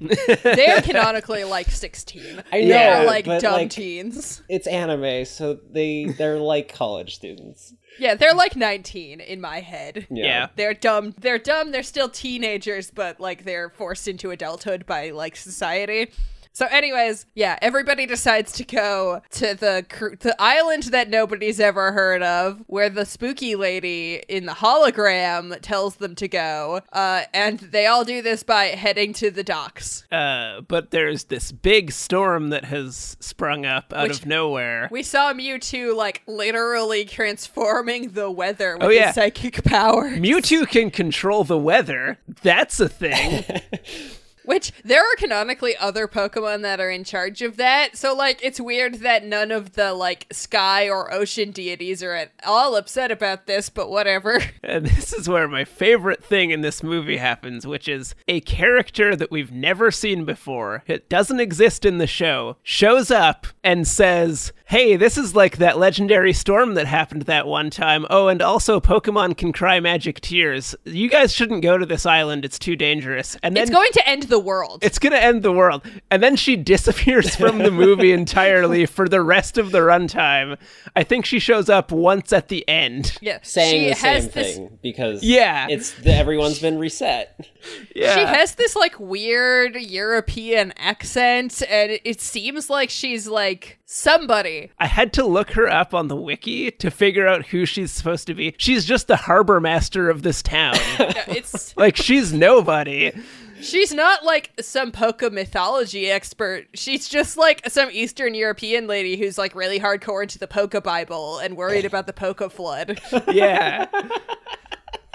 [SPEAKER 2] They're canonically like 16.
[SPEAKER 7] I know,
[SPEAKER 2] They're like dumb
[SPEAKER 7] like-
[SPEAKER 2] teens.
[SPEAKER 7] It's anime, so they they're like college students.
[SPEAKER 2] Yeah, they're like 19 in my head.
[SPEAKER 8] yeah.
[SPEAKER 2] They're dumb. They're dumb. They're still teenagers, but like they're forced into adulthood by like society. So, anyways, yeah, everybody decides to go to the cr- the island that nobody's ever heard of, where the spooky lady in the hologram tells them to go. Uh, and they all do this by heading to the docks.
[SPEAKER 8] Uh, but there's this big storm that has sprung up out
[SPEAKER 2] Which-
[SPEAKER 8] of nowhere.
[SPEAKER 2] We saw Mewtwo like literally transforming the weather with
[SPEAKER 8] Oh, yeah.
[SPEAKER 2] his psychic power.
[SPEAKER 8] Mewtwo can control the weather. That's a thing.
[SPEAKER 2] Which there are canonically other Pokemon that are in charge of that. So like it's weird that none of the like sky or ocean deities are at all upset about this, but whatever.
[SPEAKER 8] And this is where my favorite thing in this movie happens, which is a character that we've never seen before. It doesn't exist in the show, shows up and says, Hey, this is like that legendary storm that happened that one time. Oh, and also Pokemon can cry magic tears. You guys shouldn't go to this island, it's too dangerous. And then
[SPEAKER 2] it's going to end the world.
[SPEAKER 8] it's gonna end the world. And then she disappears from the movie entirely for the rest of the runtime. I think she shows up once at the end.
[SPEAKER 2] yeah.
[SPEAKER 7] Saying
[SPEAKER 2] she
[SPEAKER 7] the
[SPEAKER 2] has
[SPEAKER 7] same
[SPEAKER 2] this
[SPEAKER 7] thing because
[SPEAKER 8] Yeah.
[SPEAKER 7] it's the, everyone's been reset.
[SPEAKER 8] Yeah.
[SPEAKER 2] She has this like weird European accent, and it- it seems like she's like somebody.
[SPEAKER 8] I had to look her up on the wiki to figure out who she's supposed to be. She's just the harbor master of this town.
[SPEAKER 2] Yeah, It's
[SPEAKER 8] like she's nobody.
[SPEAKER 2] She's not like some Poke mythology expert. She's just like some Eastern European lady who's like really hardcore into the Poke Bible and worried about the Poke flood.
[SPEAKER 8] Yeah.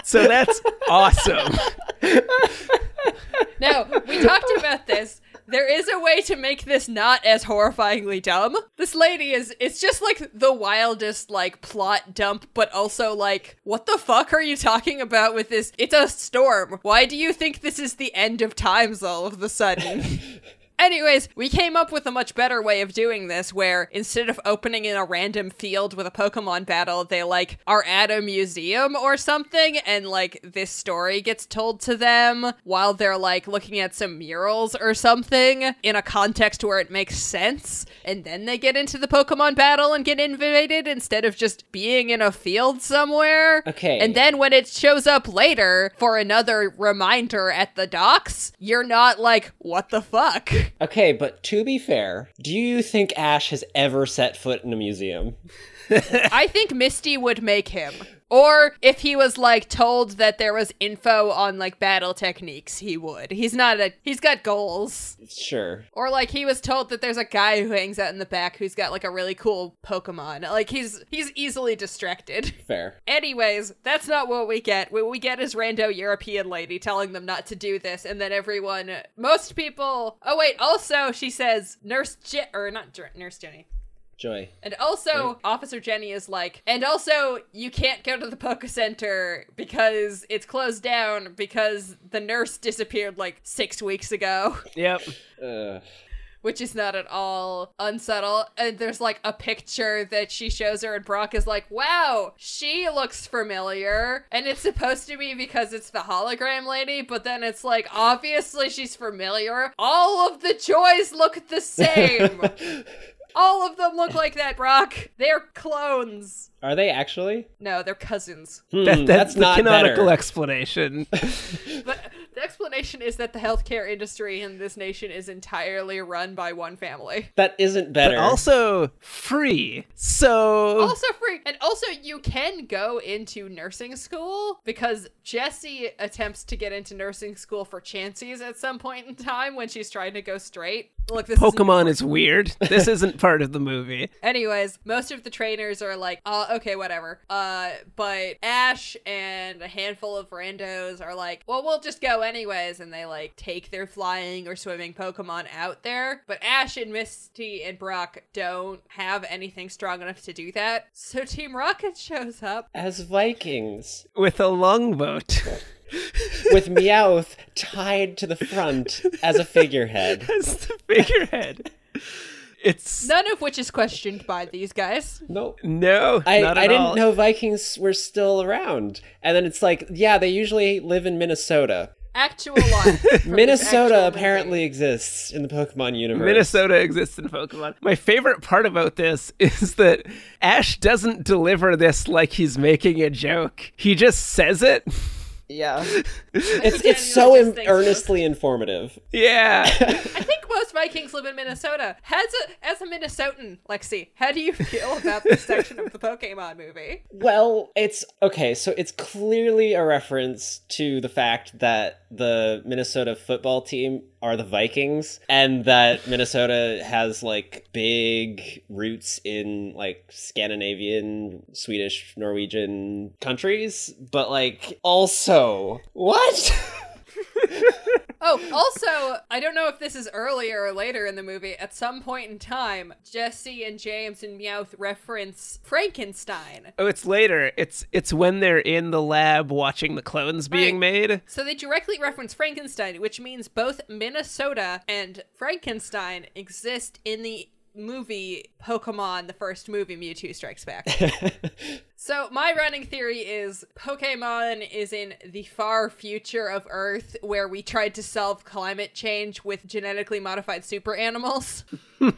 [SPEAKER 8] So that's awesome.
[SPEAKER 2] Now, we talked about this. There is a way to make this not as horrifyingly dumb. This lady is it's just like the wildest like plot dump, but also like, what the fuck are you talking about with this? It's a storm. Why do you think this is the end of times all of a sudden? Anyways, we came up with a much better way of doing this where instead of opening in a random field with a Pokemon battle, they like are at a museum or something and like this story gets told to them while they're like looking at some murals or something in a context where it makes sense. And then they get into the Pokemon battle and get invaded instead of just being in a field somewhere.
[SPEAKER 7] Okay.
[SPEAKER 2] And then when it shows up later for another reminder at the docks, you're not like, what the fuck?
[SPEAKER 7] Okay, but to be fair, do you think Ash has ever set foot in a museum?
[SPEAKER 2] I think Misty would make him. Or if he was like told that there was info on like battle techniques, he would. He's not a he's got goals.
[SPEAKER 7] Sure.
[SPEAKER 2] Or like he was told that there's a guy who hangs out in the back who's got like a really cool Pokemon. Like he's he's easily distracted.
[SPEAKER 7] Fair.
[SPEAKER 2] Anyways, that's not what we get. What we get is rando European lady telling them not to do this, and then everyone, most people. Oh wait, also she says Nurse Je- or not Jer- Nurse Jenny.
[SPEAKER 7] Joy.
[SPEAKER 2] And also, Officer Jenny is like, and also, you can't go to the Poke Center because it's closed down because the nurse disappeared like six weeks ago,
[SPEAKER 8] Yep.
[SPEAKER 7] Uh,
[SPEAKER 2] which is not at all unsubtle. And there's like a picture that she shows her, and Brock is like, wow, she looks familiar. And it's supposed to be because it's the hologram lady, but then it's like, obviously she's familiar. All of the joys look the same. All of them look like that, Brock. They're clones.
[SPEAKER 7] are they actually?
[SPEAKER 2] No, they're cousins.
[SPEAKER 7] Hmm,
[SPEAKER 8] That, that's,
[SPEAKER 7] that's
[SPEAKER 8] the
[SPEAKER 7] not
[SPEAKER 8] canonical
[SPEAKER 7] better.
[SPEAKER 8] explanation.
[SPEAKER 2] But the explanation is that the healthcare industry in this nation is entirely run by one family.
[SPEAKER 7] That isn't better.
[SPEAKER 8] but also free. So
[SPEAKER 2] Also free. And also you can go into nursing school because Jessie attempts to get into nursing school for Chanseys at some point in time when she's trying to go straight. Look, this
[SPEAKER 8] Pokemon is weird. This isn't part of the movie.
[SPEAKER 2] Anyways, most of the trainers are like, uh, okay, whatever. Uh, but Ash and a handful of randos are like, well, we'll just go anyways, and they like take their flying or swimming Pokemon out there. But Ash and Misty and Brock don't have anything strong enough to do that. So Team Rocket shows up.
[SPEAKER 7] As Vikings,
[SPEAKER 8] With a longboat
[SPEAKER 7] with Meowth tied to the front as a figurehead.
[SPEAKER 8] as the figurehead. It's
[SPEAKER 2] None of which is questioned by these guys.
[SPEAKER 7] Nope.
[SPEAKER 8] no,
[SPEAKER 7] I,
[SPEAKER 8] not
[SPEAKER 7] I didn't
[SPEAKER 8] all.
[SPEAKER 7] know Vikings were still around. And then it's like, yeah, they usually live in Minnesota.
[SPEAKER 2] Actual line. from this actual
[SPEAKER 7] Minnesota
[SPEAKER 2] movie.
[SPEAKER 7] apparently exists in the Pokemon universe.
[SPEAKER 8] Minnesota exists in Pokemon. My favorite part about this is that Ash doesn't deliver this like he's making a joke. He just says it.
[SPEAKER 7] Yeah. it's it's so im-
[SPEAKER 2] so.
[SPEAKER 7] earnestly informative.
[SPEAKER 8] Yeah.
[SPEAKER 2] I think most Vikings live in Minnesota. As a as a Minnesotan, Lexi, how do you feel about this section of the Pokemon movie?
[SPEAKER 7] Well, it's okay, so it's clearly a reference to the fact that the Minnesota football team are the Vikings and that Minnesota has like big roots in like Scandinavian, Swedish, Norwegian countries, but like also what?
[SPEAKER 2] Oh, also, I don't know if this is earlier or later in the movie. At some point in time, Jessie and James and Meowth reference Frankenstein.
[SPEAKER 8] oh, it's later. It's it's when they're in the lab watching the clones being
[SPEAKER 2] Right.
[SPEAKER 8] made.
[SPEAKER 2] So they directly reference Frankenstein, which means both Minnesota and Frankenstein exist in the movie Pokemon, the first movie Mewtwo Strikes Back. so my running theory is Pokemon is in the far future of Earth where we tried to solve climate change with genetically modified super animals.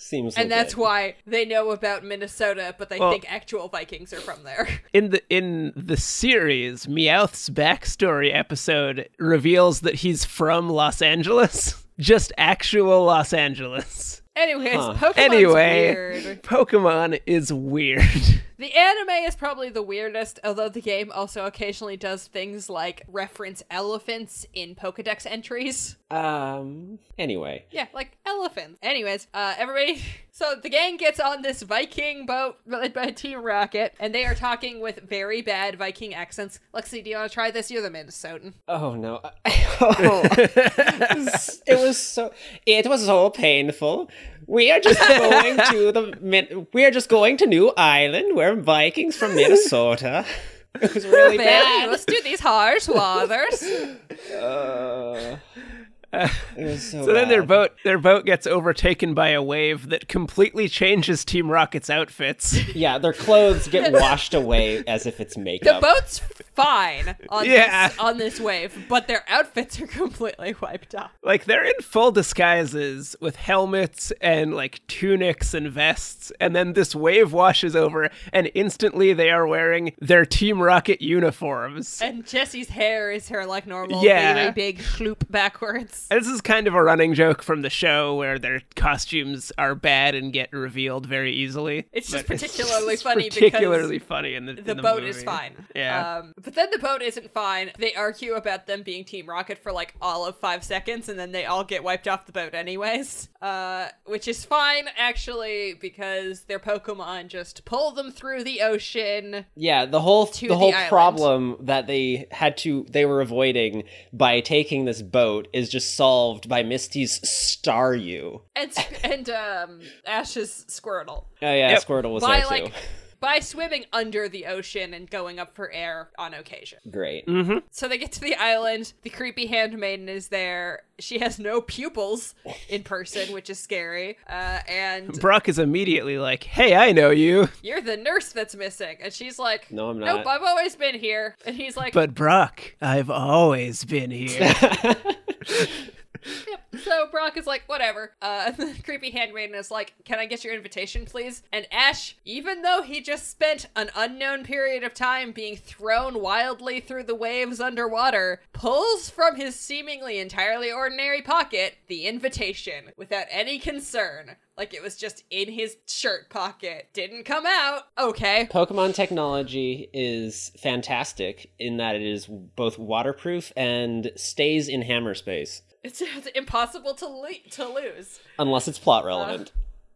[SPEAKER 7] Seems
[SPEAKER 2] And that's why they know about Minnesota, but they
[SPEAKER 8] Well-
[SPEAKER 2] think actual Vikings are from there.
[SPEAKER 8] In the in the series, Meowth's backstory episode reveals that he's from Los Angeles. Just actual Los Angeles.
[SPEAKER 2] Anyways,
[SPEAKER 7] Huh.
[SPEAKER 2] Pokemon's
[SPEAKER 8] anyway,
[SPEAKER 2] weird.
[SPEAKER 8] Pokemon is weird.
[SPEAKER 2] The anime is probably the weirdest, although the game also occasionally does things like reference elephants in Pokedex entries.
[SPEAKER 7] Um. Anyway.
[SPEAKER 2] Yeah, like elephants. Anyways, uh, everybody. So the gang gets on this Viking boat led by Team Rocket, and they are talking with very bad Viking accents. Lexi, do you want to try this? You're the Minnesotan.
[SPEAKER 7] Oh no. Oh. it was so. It was so painful. We are just going to the. Min- We are just going to New Island. We're Vikings from Minnesota. It was really bad.
[SPEAKER 2] used to these harsh waters.
[SPEAKER 7] Uh, it so.
[SPEAKER 8] So then their boat their boat gets overtaken by a wave that completely changes Team Rocket's outfits.
[SPEAKER 7] Yeah, their clothes get washed away as if it's makeup.
[SPEAKER 2] The boat's fine on
[SPEAKER 8] Yeah.
[SPEAKER 2] this on this wave, but their outfits are completely wiped off.
[SPEAKER 8] like they're in full disguises with helmets and like tunics and vests, and then this wave washes over, and instantly they are wearing their Team Rocket uniforms.
[SPEAKER 2] And Jessie's hair is her like normal
[SPEAKER 8] Yeah.
[SPEAKER 2] baby big sloop backwards.
[SPEAKER 8] And This is kind of a running joke from the show where their costumes are bad and get revealed very easily.
[SPEAKER 2] It's just
[SPEAKER 8] But
[SPEAKER 2] particularly
[SPEAKER 8] just
[SPEAKER 2] funny because
[SPEAKER 8] particularly funny in the
[SPEAKER 2] the,
[SPEAKER 8] in the
[SPEAKER 2] boat is fine.
[SPEAKER 8] Yeah.
[SPEAKER 2] Um, but then the boat isn't fine. They argue about them being Team Rocket for like all of five seconds, and then they all get wiped off the boat anyways. Uh, which is fine actually because their Pokemon just pull them through the ocean.
[SPEAKER 7] Yeah, the whole
[SPEAKER 2] To
[SPEAKER 7] the
[SPEAKER 2] the
[SPEAKER 7] whole
[SPEAKER 2] island.
[SPEAKER 7] problem that they had to they were avoiding by taking this boat is just solved by Misty's Staryu.
[SPEAKER 2] And and um, Ash's Squirtle.
[SPEAKER 7] Oh yeah,
[SPEAKER 8] Yep.
[SPEAKER 7] Squirtle was
[SPEAKER 2] by
[SPEAKER 7] there
[SPEAKER 2] like
[SPEAKER 7] too.
[SPEAKER 2] by swimming under the ocean and going up for air on occasion.
[SPEAKER 7] Great.
[SPEAKER 2] So they get to the island. The creepy handmaiden is there. She has no pupils in person, which is scary. Uh, and
[SPEAKER 8] Brock is immediately like, "Hey, I know you."
[SPEAKER 2] you're the nurse that's missing. And she's like,
[SPEAKER 7] No, I'm
[SPEAKER 2] Nope,
[SPEAKER 7] not.
[SPEAKER 2] I've always been here. And he's like,
[SPEAKER 8] But Brock, I've always been here.
[SPEAKER 2] Yep. So Brock is like, whatever. Uh, the creepy handmaiden is like, can I get your invitation, please? And Ash, even though he just spent an unknown period of time being thrown wildly through the waves underwater, pulls from his seemingly entirely ordinary pocket the invitation without any concern. Like it was just in his shirt pocket. Didn't come out. Okay.
[SPEAKER 7] Pokemon technology is fantastic in that it is both waterproof and stays in hammer space
[SPEAKER 2] It's, it's impossible to, le- to lose.
[SPEAKER 7] unless it's plot relevant.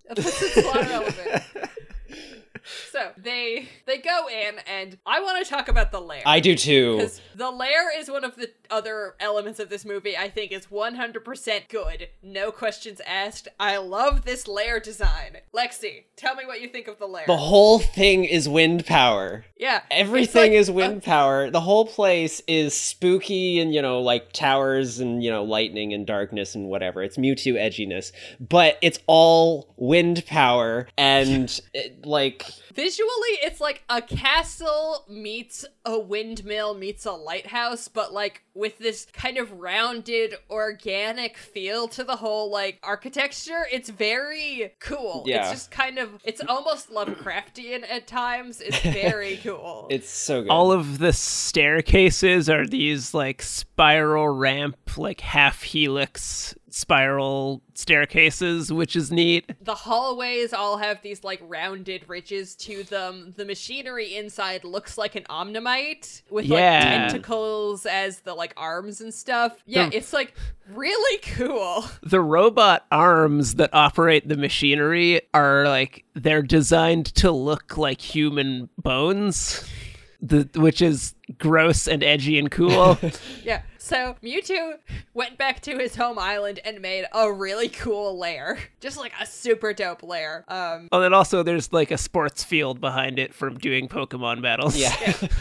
[SPEAKER 2] Uh, this is plot relevant. So they they go in, and I want to talk about the lair.
[SPEAKER 7] I do too.
[SPEAKER 2] because the lair is one of the other elements of this movie I think is 100% good. No questions asked. I love this lair design. Lexi, tell me what you think of the lair.
[SPEAKER 7] The whole thing is wind power.
[SPEAKER 2] yeah.
[SPEAKER 7] Everything
[SPEAKER 2] like
[SPEAKER 7] is wind power. The whole place is spooky and, you know, like towers and, you know, lightning and darkness and whatever. It's Mewtwo edginess. But it's all wind power and, it, like,
[SPEAKER 2] Visually, it's like a castle meets a windmill meets a lighthouse, but like with this kind of rounded, organic feel to the whole like architecture. It's very cool.
[SPEAKER 7] Yeah.
[SPEAKER 2] It's just kind of, it's almost Lovecraftian at times. It's very cool.
[SPEAKER 7] it's so good.
[SPEAKER 8] All of the staircases are these like spiral ramp, like half helix spiral staircases, which is neat.
[SPEAKER 2] the hallways all have these like rounded ridges to them. The machinery inside looks like an Omanyte with like tentacles as the like arms and stuff. Yeah,
[SPEAKER 8] The-
[SPEAKER 2] it's like really cool.
[SPEAKER 8] The robot arms that operate the machinery are like they're designed to look like human bones. The, which is gross and edgy and cool.
[SPEAKER 2] Yeah. So Mewtwo went back to his home island and made a really cool lair. Just like a super dope lair. Um
[SPEAKER 8] oh, and also there's like a sports field behind it from doing Pokemon battles.
[SPEAKER 7] yeah.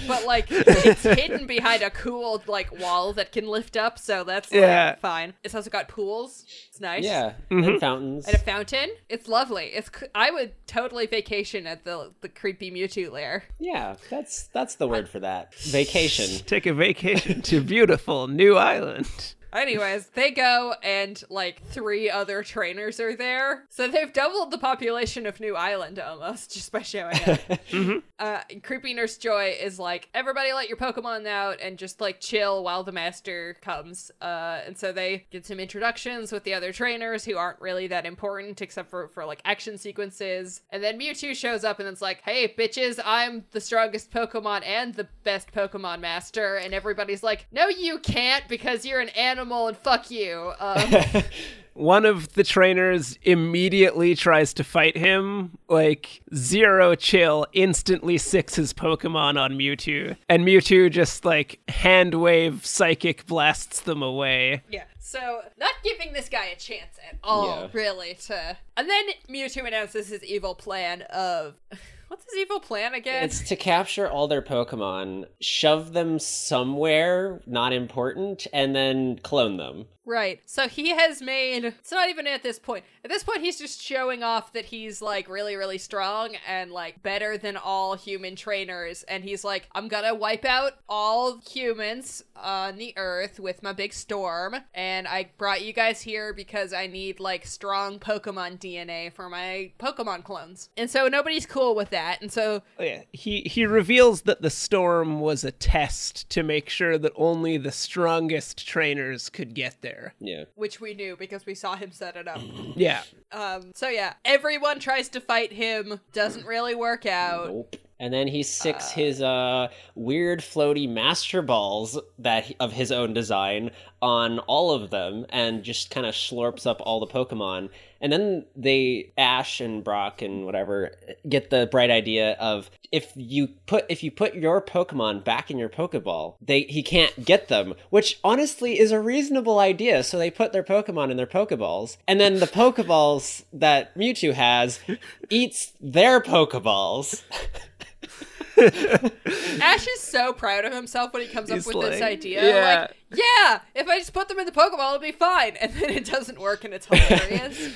[SPEAKER 2] but like it's hidden behind a cool like wall that can lift up, so that's like,
[SPEAKER 8] Yeah.
[SPEAKER 2] fine. It's also got pools. It's nice.
[SPEAKER 7] yeah.
[SPEAKER 8] Mm-hmm.
[SPEAKER 7] And fountains.
[SPEAKER 2] And a fountain. It's lovely. It's c- I would totally vacation at the the creepy Mewtwo lair.
[SPEAKER 7] yeah, that's that's the word for that. Vacation.
[SPEAKER 8] Take a vacation to beautiful New Island.
[SPEAKER 2] Anyways, they go and like three other trainers are there. So they've doubled the population of New Island almost just by showing up. uh, Creepy Nurse Joy is like, everybody let your Pokemon out and just like chill while the master comes. Uh, and so they get some introductions with the other trainers who aren't really that important except for, for like action sequences. And then Mewtwo shows up and it's like, hey, bitches, I'm the strongest Pokemon and the best Pokemon master. And everybody's like, no, you can't because you're an animal and fuck you. Um,
[SPEAKER 8] One of the trainers immediately tries to fight him, like zero chill, instantly six his Pokemon on Mewtwo. And Mewtwo just like hand wave psychic blasts them away.
[SPEAKER 2] Yeah. So not giving this guy a chance at all,
[SPEAKER 7] Yeah.
[SPEAKER 2] really. To and then Mewtwo announces his evil plan of what's his evil plan again?
[SPEAKER 7] It's to capture all their Pokemon, shove them somewhere not important, and then clone them.
[SPEAKER 2] Right. So he has made. It's not even at this point. At this point, he's just showing off that he's like really, really strong and like better than all human trainers. And he's like, I'm gonna wipe out all humans on the earth with my big storm. And I brought you guys here because I need like strong Pokemon DNA for my Pokemon clones. And so nobody's cool with that. And so
[SPEAKER 8] Oh, yeah. He he reveals that the storm was a test to make sure that only the strongest trainers could get there.
[SPEAKER 7] Yeah.
[SPEAKER 2] which we knew because we saw him set it up.
[SPEAKER 8] Yeah.
[SPEAKER 2] Um, so yeah, everyone tries to fight him, doesn't really work out.
[SPEAKER 7] Nope. And then he sicks his uh weird floaty master balls that he- of his own design on all of them and just kind of slurps up all the Pokemon. And then they Ash and Brock and whatever get the bright idea of if you put if you put your Pokemon back in your Pokeball, they he can't get them, which honestly is a reasonable idea. So they put their Pokemon in their Pokeballs, and then the Pokeballs that Mewtwo has eats their Pokeballs.
[SPEAKER 2] Ash is so proud of himself when he comes
[SPEAKER 8] He's
[SPEAKER 2] up with this idea.
[SPEAKER 8] yeah.
[SPEAKER 2] Like, yeah, if I just put them in the Pokeball, it'll be fine. And then it doesn't work and it's hilarious.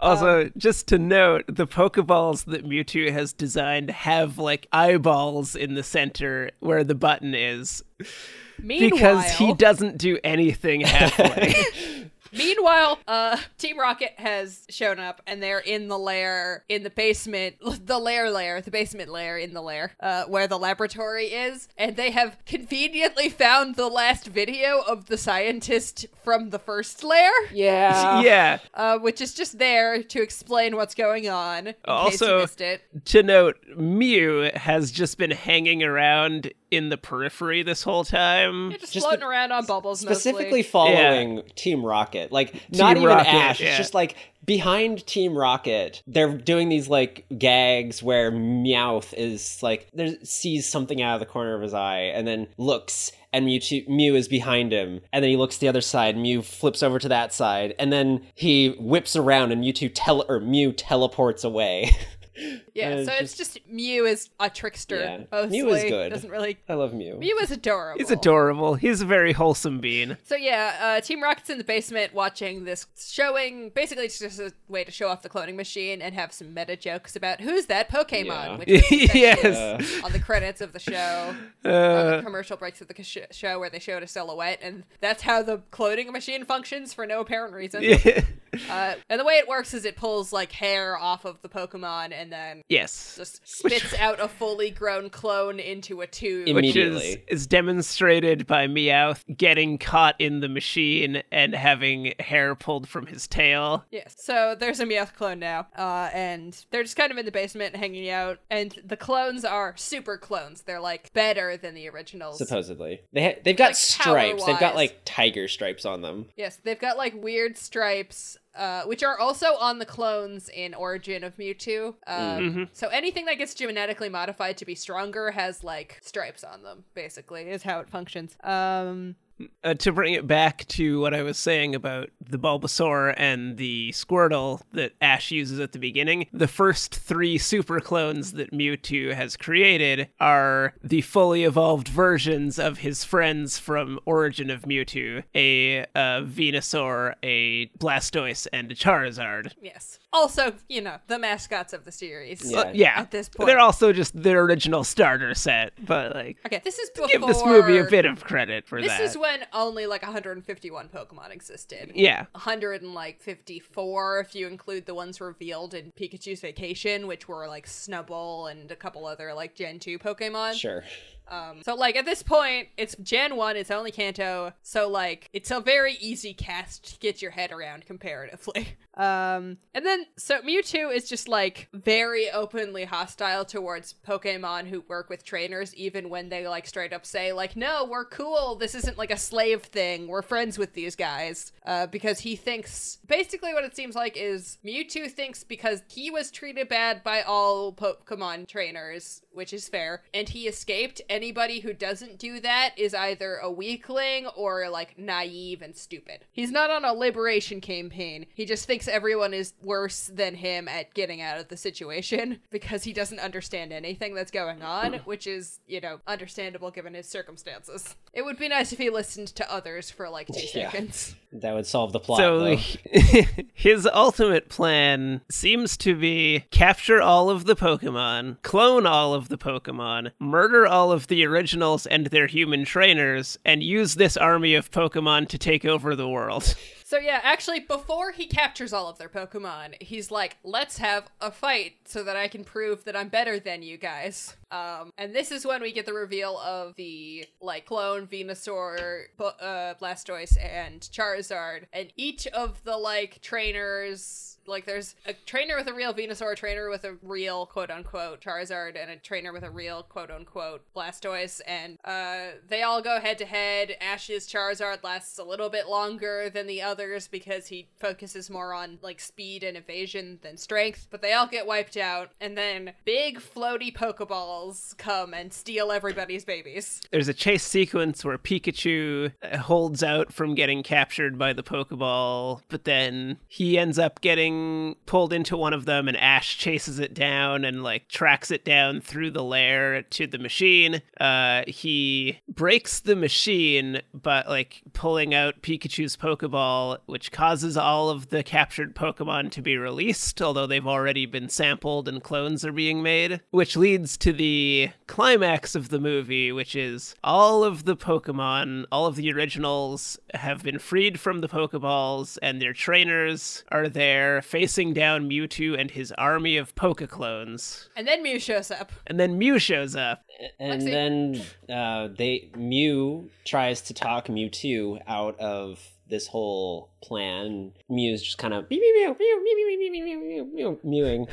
[SPEAKER 8] Also, um, just to note, the Pokeballs that Mewtwo has designed have like eyeballs in the center where the button is
[SPEAKER 2] Meanwhile,
[SPEAKER 8] because he doesn't do anything halfway.
[SPEAKER 2] Meanwhile, uh, Team Rocket has shown up and they're in the lair, in the basement, the lair lair, the basement lair in the lair, uh, where the laboratory is. And they have conveniently found the last video of the scientist from the first lair,
[SPEAKER 7] Yeah.
[SPEAKER 8] yeah.
[SPEAKER 2] uh, which is just there to explain what's going on. In case you
[SPEAKER 8] Also-
[SPEAKER 2] missed it.
[SPEAKER 8] To note, Mew has just been hanging around in the periphery this whole time.
[SPEAKER 2] You're just,
[SPEAKER 7] Just
[SPEAKER 2] floating around on bubbles,
[SPEAKER 7] Specifically
[SPEAKER 2] mostly.
[SPEAKER 7] following Team Rocket. Like not even
[SPEAKER 8] Rocket,
[SPEAKER 7] Ash.
[SPEAKER 8] yeah.
[SPEAKER 7] It's just like behind Team Rocket, they're doing these like gags where Meowth is like there sees something out of the corner of his eye and then looks and Mewtwo, Mew is behind him and then he looks the other side Mew flips over to that side and then he whips around and Mewtwo tele or Mew teleports away.
[SPEAKER 2] Yeah,
[SPEAKER 7] And
[SPEAKER 2] so it's just Mew is a trickster.
[SPEAKER 7] Yeah.
[SPEAKER 2] Mostly.
[SPEAKER 7] Mew is good.
[SPEAKER 2] Doesn't really.
[SPEAKER 7] I love Mew.
[SPEAKER 2] Mew is adorable.
[SPEAKER 8] He's adorable. He's a very wholesome bean.
[SPEAKER 2] So yeah, uh, Team Rocket's in the basement watching this showing. Basically, it's just a way to show off the cloning machine and have some meta jokes about who's that Pokemon,
[SPEAKER 7] Yeah.
[SPEAKER 2] which is
[SPEAKER 8] Yes.
[SPEAKER 2] on the credits of the show, on
[SPEAKER 8] Uh,
[SPEAKER 2] the commercial breaks of the show where they showed a silhouette, and that's how the cloning machine functions for no apparent reason. Uh, and the way it works is it pulls like hair off of the Pokemon and then
[SPEAKER 8] yes.
[SPEAKER 2] just spits out a fully grown clone into a tube.
[SPEAKER 7] Imme-
[SPEAKER 8] Which is, is demonstrated by Meowth getting caught in the machine and having hair pulled from his tail.
[SPEAKER 2] Yes. So there's a Meowth clone now, uh, and they're just kind of in the basement hanging out. And the clones are super clones. They're like better than the originals.
[SPEAKER 7] Supposedly. They ha- they've got
[SPEAKER 2] Like,
[SPEAKER 7] stripes. They've got like tiger stripes on them.
[SPEAKER 2] Yes, they've got like weird stripes, uh, which are also on the clones in Origin of Mewtwo. Um, So anything that gets genetically modified to be stronger has like stripes on them. Basically, is how it functions. Um,
[SPEAKER 8] Uh, to bring it back to what I was saying about the Bulbasaur and the Squirtle that Ash uses at the beginning, the first three super clones that Mewtwo has created are the fully evolved versions of his friends from Origin of Mewtwo a uh, Venusaur, a Blastoise, and a Charizard.
[SPEAKER 2] yes. Also, you know, the mascots of the series.
[SPEAKER 7] Yeah.
[SPEAKER 8] Uh, yeah.
[SPEAKER 2] At this point.
[SPEAKER 8] They're also just the original starter set, but like
[SPEAKER 2] Okay, this is before
[SPEAKER 8] give this movie a bit of credit for that.
[SPEAKER 2] This is when only like 151 Pokemon existed.
[SPEAKER 8] yeah.
[SPEAKER 2] 154 if you include the ones revealed in Pikachu's Vacation, which were like Snubbull and a couple other like Gen 2 Pokemon.
[SPEAKER 7] Sure.
[SPEAKER 2] Um, so like at this point, it's Gen 1, it's only Kanto, so like it's a very easy cast to get your head around comparatively. Um, and then so Mewtwo is just like very openly hostile towards Pokemon who work with trainers, even when they like straight up say like, "No, we're cool. This isn't like a slave thing. We're friends with these guys." Uh, because he thinks basically what it seems like is Mewtwo thinks because he was treated bad by all Pokemon trainers, which is fair, and he escaped. Anybody who doesn't do that is either a weakling or like naive and stupid. He's not on a liberation campaign. He just thinks everyone is worse than him at getting out of the situation because he doesn't understand anything that's going on, which is, you know, understandable given his circumstances. It would be nice if he listened to others for like two
[SPEAKER 7] Yeah.
[SPEAKER 2] seconds.
[SPEAKER 7] That would solve the plot.
[SPEAKER 8] So his ultimate plan seems to be capture all of the Pokemon, clone all of the Pokemon, murder all of the originals and their human trainers, and use this army of Pokemon to take over the world.
[SPEAKER 2] So yeah, actually, before he captures all of their Pokemon, he's like, "Let's have a fight so that I can prove that I'm better than you guys." Um, and this is when we get the reveal of the like clone Venusaur, uh, Blastoise, and Charizard, and each of the like trainers. Like, there's a trainer with a real Venusaur, a trainer with a real quote unquote Charizard, and a trainer with a real quote unquote Blastoise, and uh, they all go head to head. Ash's Charizard lasts a little bit longer than the others because he focuses more on like speed and evasion than strength, but they all get wiped out, and then big floaty Pokeballs come and steal everybody's babies.
[SPEAKER 8] There's a chase sequence where Pikachu holds out from getting captured by the Pokeball, but then he ends up getting pulled into one of them, and Ash chases it down and like tracks it down through the lair to the machine. Uh, he breaks the machine, but like pulling out Pikachu's Pokeball, which causes all of the captured Pokemon to be released, although they've already been sampled and clones are being made, which leads to the climax of the movie, which is all of the Pokemon, all of the originals have been freed from the Pokeballs, and their trainers are there facing down Mewtwo and his army of Pokeclones.
[SPEAKER 2] And then Mew shows up.
[SPEAKER 8] And then Mew shows up.
[SPEAKER 7] and
[SPEAKER 2] Lexi.
[SPEAKER 7] then uh, they Mew tries to talk Mewtwo out of this whole plan. Mew's just kind of mew mew mew mew mew mew mew mew mew mew mewing.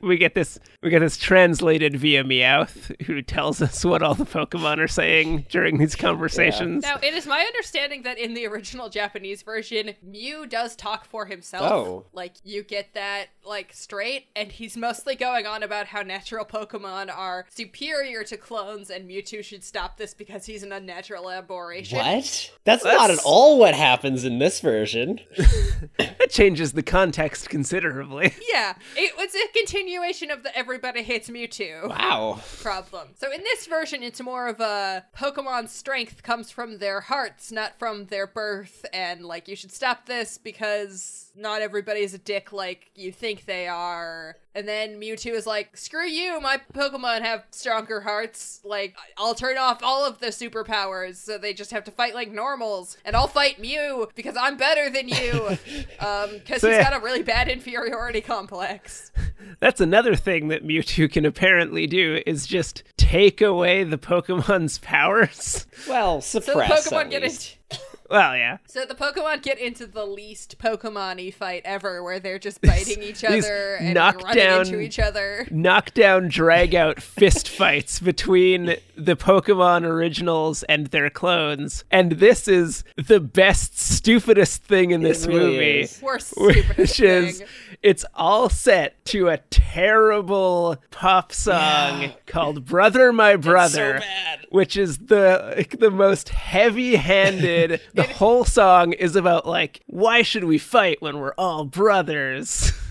[SPEAKER 8] we get this we get this translated via Meowth, who tells us what all the Pokemon are saying during these conversations.
[SPEAKER 2] Now, it is my understanding that in the original Japanese version, Mew does talk for himself.
[SPEAKER 7] Oh.
[SPEAKER 2] Like, you get that, like, straight, and he's mostly going on about how natural Pokemon are superior to clones, and Mewtwo should stop this because he's an unnatural aberration.
[SPEAKER 7] What? That's, not at all what happens in this version.
[SPEAKER 8] That changes the context considerably.
[SPEAKER 2] Yeah, it was a continuation of the everybody hates Mewtwo.
[SPEAKER 7] Wow.
[SPEAKER 2] problem. So in this version, it's more of a Pokemon's strength comes from their hearts, not from their birth, and like you should stop this because not everybody's a dick like you think they are. And then Mewtwo is like, screw you, my Pokemon have stronger hearts. Like, I'll turn off all of the superpowers, so they just have to fight like normals. And I'll fight Mew because I'm better than you. um, because
[SPEAKER 8] So,
[SPEAKER 2] he's
[SPEAKER 8] yeah.
[SPEAKER 2] got a really bad inferiority complex.
[SPEAKER 8] That's another thing that Mewtwo can apparently do is just take away the Pokemon's powers.
[SPEAKER 7] Well, suppress.
[SPEAKER 2] So the. Pokemon
[SPEAKER 7] at
[SPEAKER 2] get
[SPEAKER 7] least.
[SPEAKER 8] Well, yeah.
[SPEAKER 2] So the Pokemon get into the least Pokemon-y fight ever, where they're just biting each other and
[SPEAKER 8] knock
[SPEAKER 2] running
[SPEAKER 8] down-
[SPEAKER 2] into each other.
[SPEAKER 8] Knockdown, drag out fist fights between the Pokemon originals and their clones. And this is the best, stupidest thing in this
[SPEAKER 7] really
[SPEAKER 8] movie.
[SPEAKER 7] is.
[SPEAKER 2] Worst stupidest
[SPEAKER 8] Which is,
[SPEAKER 2] thing.
[SPEAKER 8] it's all set to a terrible pop song called "Brother My Brother," which is the the most heavy-handed. The whole song is about like, why should we fight when we're all brothers?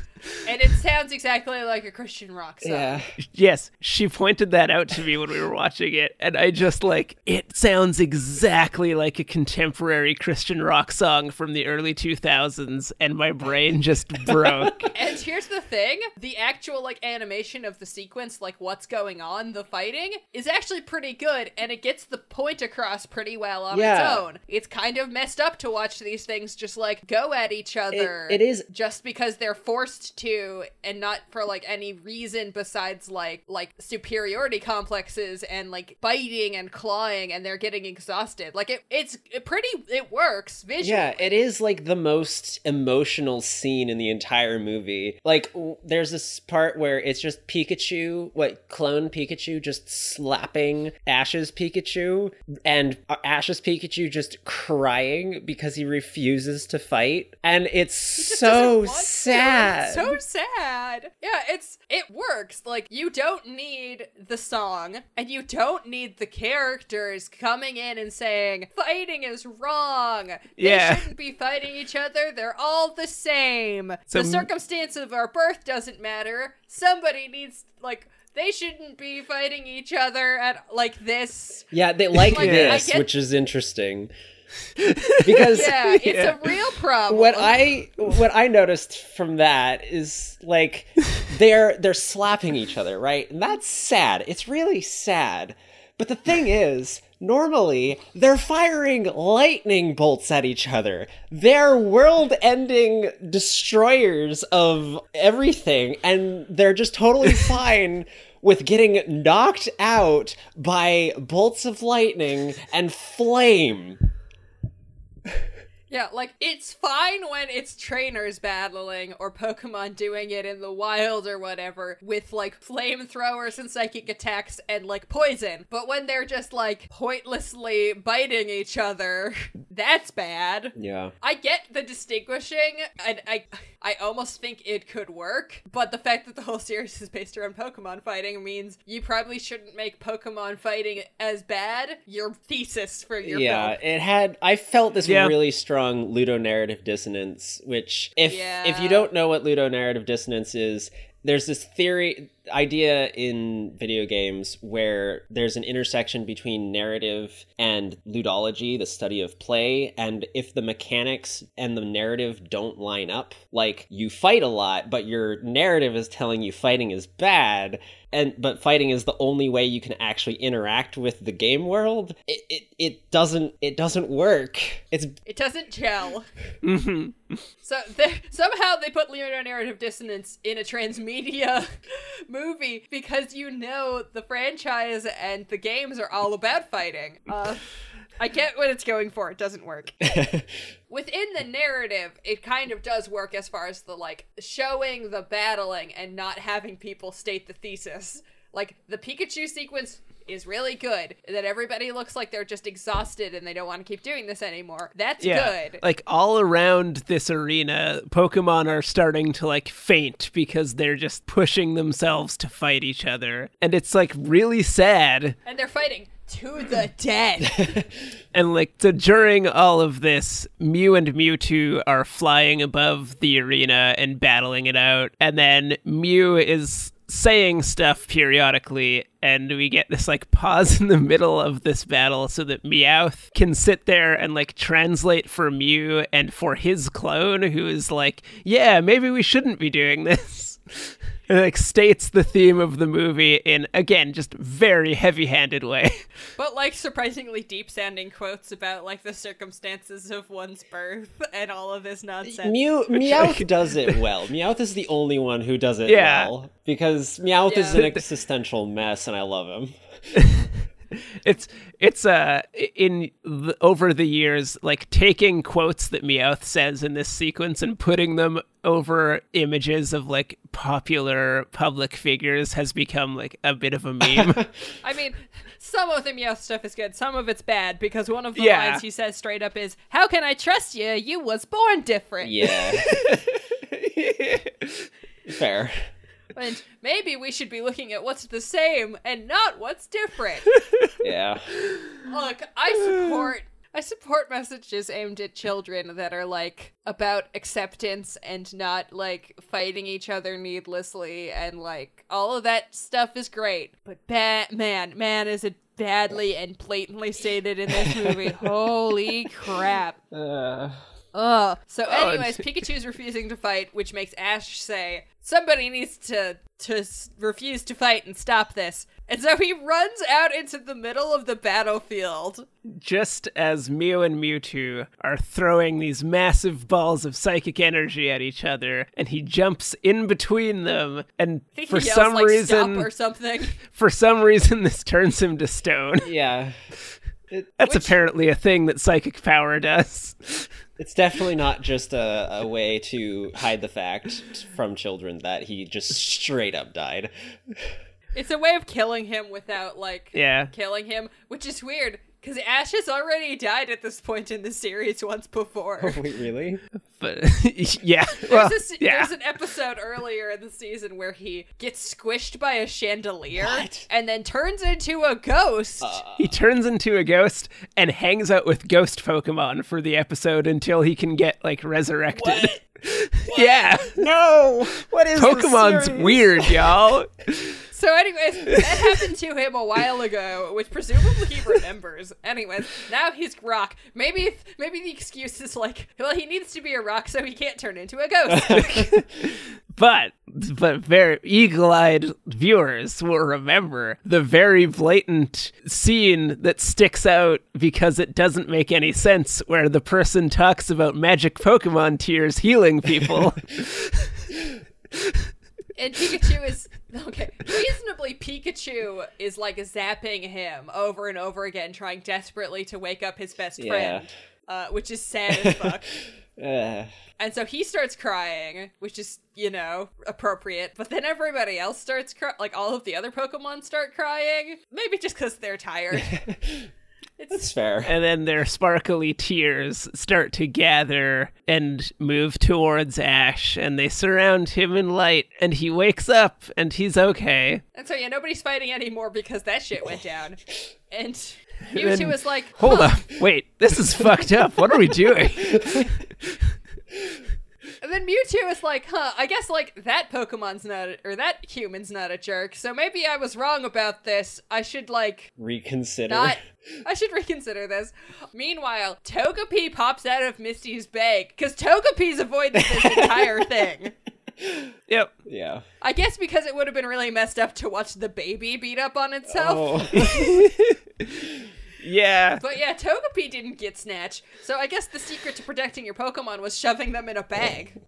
[SPEAKER 2] and it sounds exactly like a Christian rock song.
[SPEAKER 7] Yeah.
[SPEAKER 8] Yes, she pointed that out to me when we were watching it, and I just like it sounds exactly like a contemporary Christian rock song from the early 2000s, and my brain just broke.
[SPEAKER 2] And here's the thing the actual like animation of the sequence, like what's going on, the fighting, is actually pretty good and it gets the point across pretty well on
[SPEAKER 7] Yeah.
[SPEAKER 2] its own. It's kind of messed up to watch these things just like go at each other.
[SPEAKER 7] it is-
[SPEAKER 2] just because they're forced to and not for like any reason besides like like superiority complexes and like biting and clawing and they're getting exhausted. Like it it's it pretty it works visually.
[SPEAKER 7] Yeah, it is like the most emotional scene in the entire movie. Like, w- there's this part where it's just Pikachu, what, clone Pikachu just slapping Ash's Pikachu, and uh, Ash's Pikachu just crying because he refuses to fight. And it's so
[SPEAKER 2] doesn't want to.
[SPEAKER 7] sad.
[SPEAKER 2] So sad. Yeah, it's it works. Like you don't need the song and you don't need the characters coming in and saying fighting is wrong. Yeah. They
[SPEAKER 8] Yeah.
[SPEAKER 2] shouldn't be fighting each other. They're all the same.
[SPEAKER 8] So
[SPEAKER 2] the circumstance of our birth doesn't matter. Somebody needs like they shouldn't be fighting each other at like this.
[SPEAKER 7] yeah, they like
[SPEAKER 2] Like, I
[SPEAKER 7] this,
[SPEAKER 2] get-
[SPEAKER 7] which is interesting. Because
[SPEAKER 2] Yeah, it's
[SPEAKER 8] Yeah.
[SPEAKER 2] a real problem.
[SPEAKER 7] what I what I noticed from that is like they're they're slapping each other, right? And that's sad. It's really sad. But the thing is, normally they're firing lightning bolts at each other. They're world-ending destroyers of everything and they're just totally fine with getting knocked out by bolts of lightning and flame.
[SPEAKER 2] Yeah, like it's fine when it's trainers battling or Pokemon doing it in the wild or whatever with like flamethrowers and psychic attacks and like poison. But when they're just like pointlessly biting each other, that's bad.
[SPEAKER 7] Yeah.
[SPEAKER 2] I get the distinguishing, and I I almost think it could work, but the fact that the whole series is based around Pokemon fighting means you probably shouldn't make Pokemon fighting as bad your thesis for your
[SPEAKER 7] yeah
[SPEAKER 2] film.
[SPEAKER 7] it had i felt this
[SPEAKER 8] Yeah.
[SPEAKER 7] really strong ludonarrative dissonance which if if you don't know what ludonarrative dissonance is there's this theory idea in video games where there's an intersection between narrative and ludology the study of play and if the mechanics and the narrative don't line up like you fight a lot but your narrative is telling you fighting is bad and but fighting is the only way you can actually interact with the game world it it, it doesn't it doesn't work it's
[SPEAKER 2] It doesn't gel.
[SPEAKER 8] Mhm.
[SPEAKER 2] So somehow they put ludonarrative dissonance in a transmedia movie because you know the franchise and the games are all about fighting. Uh, I get what it's going for. It doesn't work. Within the narrative, it kind of does work as far as the like showing the battling and not having people state the thesis. Like the Pikachu sequence is really good. That everybody looks like they're just exhausted and they don't want to keep doing this anymore. That's
[SPEAKER 8] Yeah.
[SPEAKER 2] good.
[SPEAKER 8] Like all around this arena, Pokemon are starting to like faint because they're just pushing themselves to fight each other. And it's like really sad.
[SPEAKER 2] and they're fighting to the dead.
[SPEAKER 8] And like so during all of this, Mew and Mewtwo are flying above the arena and battling it out. And then Mew is saying stuff periodically and we get this like pause in the middle of this battle so that Meowth can sit there and like translate for Mew and for his clone who is like, yeah, maybe we shouldn't be doing this. And like states the theme of the movie in again just very heavy-handed way.
[SPEAKER 2] but like surprisingly deep sounding quotes about like the circumstances of one's birth and all of this nonsense.
[SPEAKER 7] Mew Meowth does it well. Meowth is the only one who does it
[SPEAKER 8] Yeah.
[SPEAKER 7] well because Meowth is an existential mess, and I love him.
[SPEAKER 8] It's it's uh in the, over the years like taking quotes that Meowth says in this sequence and putting them over images of like popular public figures has become like a bit of a meme.
[SPEAKER 2] I mean, some of the Meowth stuff is good, some of it's bad because one of the
[SPEAKER 8] Yeah.
[SPEAKER 2] lines he says straight up is, "How can I trust you? You was born different."
[SPEAKER 7] Yeah, fair.
[SPEAKER 2] And maybe we should be looking at what's the same and not what's different.
[SPEAKER 7] Yeah,
[SPEAKER 2] Look, I support I support messages aimed at children that are like about acceptance and not like fighting each other needlessly and like all of that stuff is great. But ba- man, man is it badly and blatantly stated in this movie. Holy crap.
[SPEAKER 7] Uh,
[SPEAKER 2] Ugh. So,
[SPEAKER 8] Oh,
[SPEAKER 2] anyways,
[SPEAKER 8] and-
[SPEAKER 2] Pikachu's refusing to fight, which makes Ash say, "Somebody needs to to refuse to fight and stop this." And so he runs out into the middle of the battlefield.
[SPEAKER 8] Just as Mew and Mewtwo are throwing these massive balls of psychic energy at each other, and he jumps in between them, and for
[SPEAKER 2] yells,
[SPEAKER 8] some
[SPEAKER 2] like,
[SPEAKER 8] reason,
[SPEAKER 2] "Stop" or something.
[SPEAKER 8] for some reason, this turns him to stone.
[SPEAKER 7] yeah.
[SPEAKER 8] That's
[SPEAKER 2] Which-
[SPEAKER 8] apparently a thing that psychic power does.
[SPEAKER 7] It's definitely not just a, a way to hide the fact from children that he just straight up died.
[SPEAKER 2] It's a way of killing him without like
[SPEAKER 8] Yeah.
[SPEAKER 2] killing him, which is weird because Ash has already died at this point in the series once before.
[SPEAKER 7] Wait, really?
[SPEAKER 8] But yeah, well,
[SPEAKER 2] There's, a,
[SPEAKER 8] yeah.
[SPEAKER 2] there's an episode earlier in the season where he gets squished by a chandelier
[SPEAKER 7] What?
[SPEAKER 2] and then turns into a ghost.
[SPEAKER 8] Uh, he turns into a ghost and hangs out with ghost Pokemon for the episode until he can get like resurrected. yeah,
[SPEAKER 7] No! What is
[SPEAKER 8] Pokemon's weird, y'all.
[SPEAKER 2] So, anyways, that happened to him a while ago, which presumably he remembers. Anyways, now he's rock. Maybe, maybe the excuse is like, well, he needs to be a rock, so he can't turn into a ghost.
[SPEAKER 8] But but very eagle-eyed viewers will remember the very blatant scene that sticks out because it doesn't make any sense where the person talks about magic Pokemon tears healing people.
[SPEAKER 2] and Pikachu is okay. Reasonably, Pikachu is like zapping him over and over again, trying desperately to wake up his best
[SPEAKER 7] Yeah.
[SPEAKER 2] friend, uh, which is sad as fuck.
[SPEAKER 7] Uh,
[SPEAKER 2] And so he starts crying, which is, you know, appropriate. But then everybody else starts crying. Like all of the other Pokemon start crying. Maybe just because they're tired.
[SPEAKER 7] that's fair.
[SPEAKER 8] and then their sparkly tears start to gather and move towards Ash, and they surround him in light, and he wakes up, and he's okay.
[SPEAKER 2] and so, yeah, nobody's fighting anymore because that shit went down. And
[SPEAKER 8] And
[SPEAKER 2] Mewtwo
[SPEAKER 8] then-
[SPEAKER 2] was like,
[SPEAKER 8] Hold up, wait, this is fucked up. What are we doing?
[SPEAKER 2] And then Mewtwo is like, huh, I guess like that Pokemon's not, a- or that human's not a jerk. So maybe I was wrong about this. I should like
[SPEAKER 7] Reconsider.
[SPEAKER 2] not. I should reconsider this. Meanwhile, Togepi pops out of Misty's bag because Togepi's avoided this entire thing.
[SPEAKER 8] Yep.
[SPEAKER 7] Yeah.
[SPEAKER 2] I guess because it would have been really messed up to watch the baby beat up on itself.
[SPEAKER 7] Oh.
[SPEAKER 8] Yeah.
[SPEAKER 2] But yeah, Togepi didn't get snatched. So I guess the secret to protecting your Pokemon was shoving them in a bag.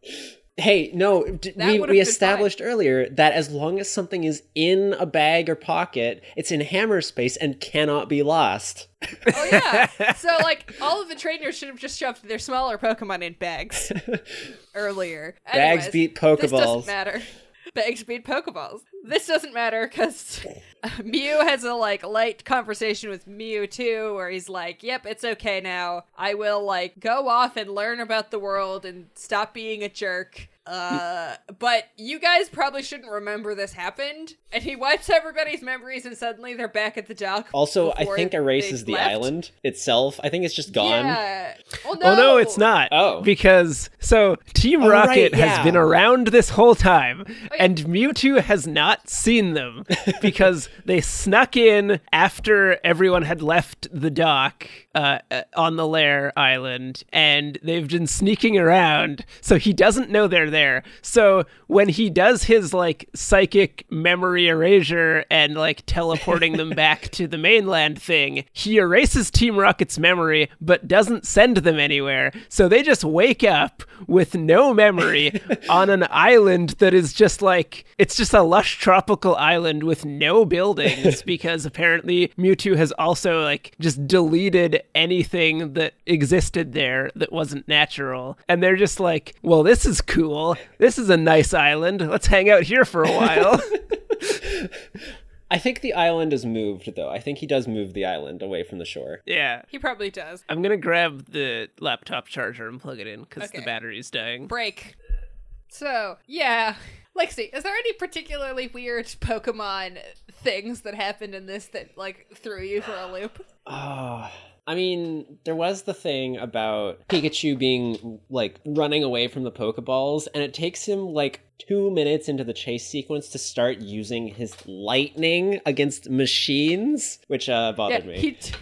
[SPEAKER 7] Hey, no, d- we, we established earlier that as long as something is in a bag or pocket, it's in hammer space and cannot be lost.
[SPEAKER 2] Oh yeah. so like all of the trainers should have just shoved their smaller Pokemon in bags earlier.
[SPEAKER 7] Bags
[SPEAKER 2] Anyways,
[SPEAKER 7] beat
[SPEAKER 2] This
[SPEAKER 7] Pokeballs.
[SPEAKER 2] doesn't matter. Bags beat Pokeballs. This doesn't matter because Mew has a like light conversation with Mewtwo, where he's like, "Yep, it's okay now. I will like go off and learn about the world and stop being a jerk." Uh, but you guys probably shouldn't remember this happened. And he wipes everybody's memories, and suddenly they're back at the dock.
[SPEAKER 7] Also, I think erases the
[SPEAKER 2] left.
[SPEAKER 7] island itself. I think it's just gone.
[SPEAKER 2] Yeah. Oh no.
[SPEAKER 8] Oh no, it's not.
[SPEAKER 7] Oh.
[SPEAKER 8] Because so Team
[SPEAKER 7] Oh,
[SPEAKER 8] Rocket
[SPEAKER 7] right,
[SPEAKER 8] has been around this whole time
[SPEAKER 2] yeah.
[SPEAKER 8] and Mewtwo has not seen them because they snuck in after everyone had left the dock uh, uh, on the Lair Island and they've been sneaking around so he doesn't know they're there. So when he does his like psychic memory erasure and like teleporting them back to the mainland thing, he erases Team Rocket's memory but doesn't send them anywhere. So they just wake up with no memory on an island that is just like it's just a lush tropical island with no buildings because apparently Mewtwo has also like just deleted anything that existed there that wasn't natural. And they're just like, "Well, this is cool. This is a nice island. Let's hang out here for a while."
[SPEAKER 7] I think the island is moved, though. I think he does move the island away from the shore.
[SPEAKER 8] yeah.
[SPEAKER 2] He probably does.
[SPEAKER 8] I'm going to grab the laptop charger and plug it in cuz
[SPEAKER 2] Okay.
[SPEAKER 8] the battery's dying.
[SPEAKER 2] Break. So, yeah. Lexi, is there any particularly weird Pokemon things that happened in this that, like, threw you for a loop?
[SPEAKER 7] Oh, I mean, there was the thing about Pikachu being like running away from the Pokeballs, and it takes him like two minutes into the chase sequence to start using his lightning against machines, which uh, bothered me.
[SPEAKER 2] he t-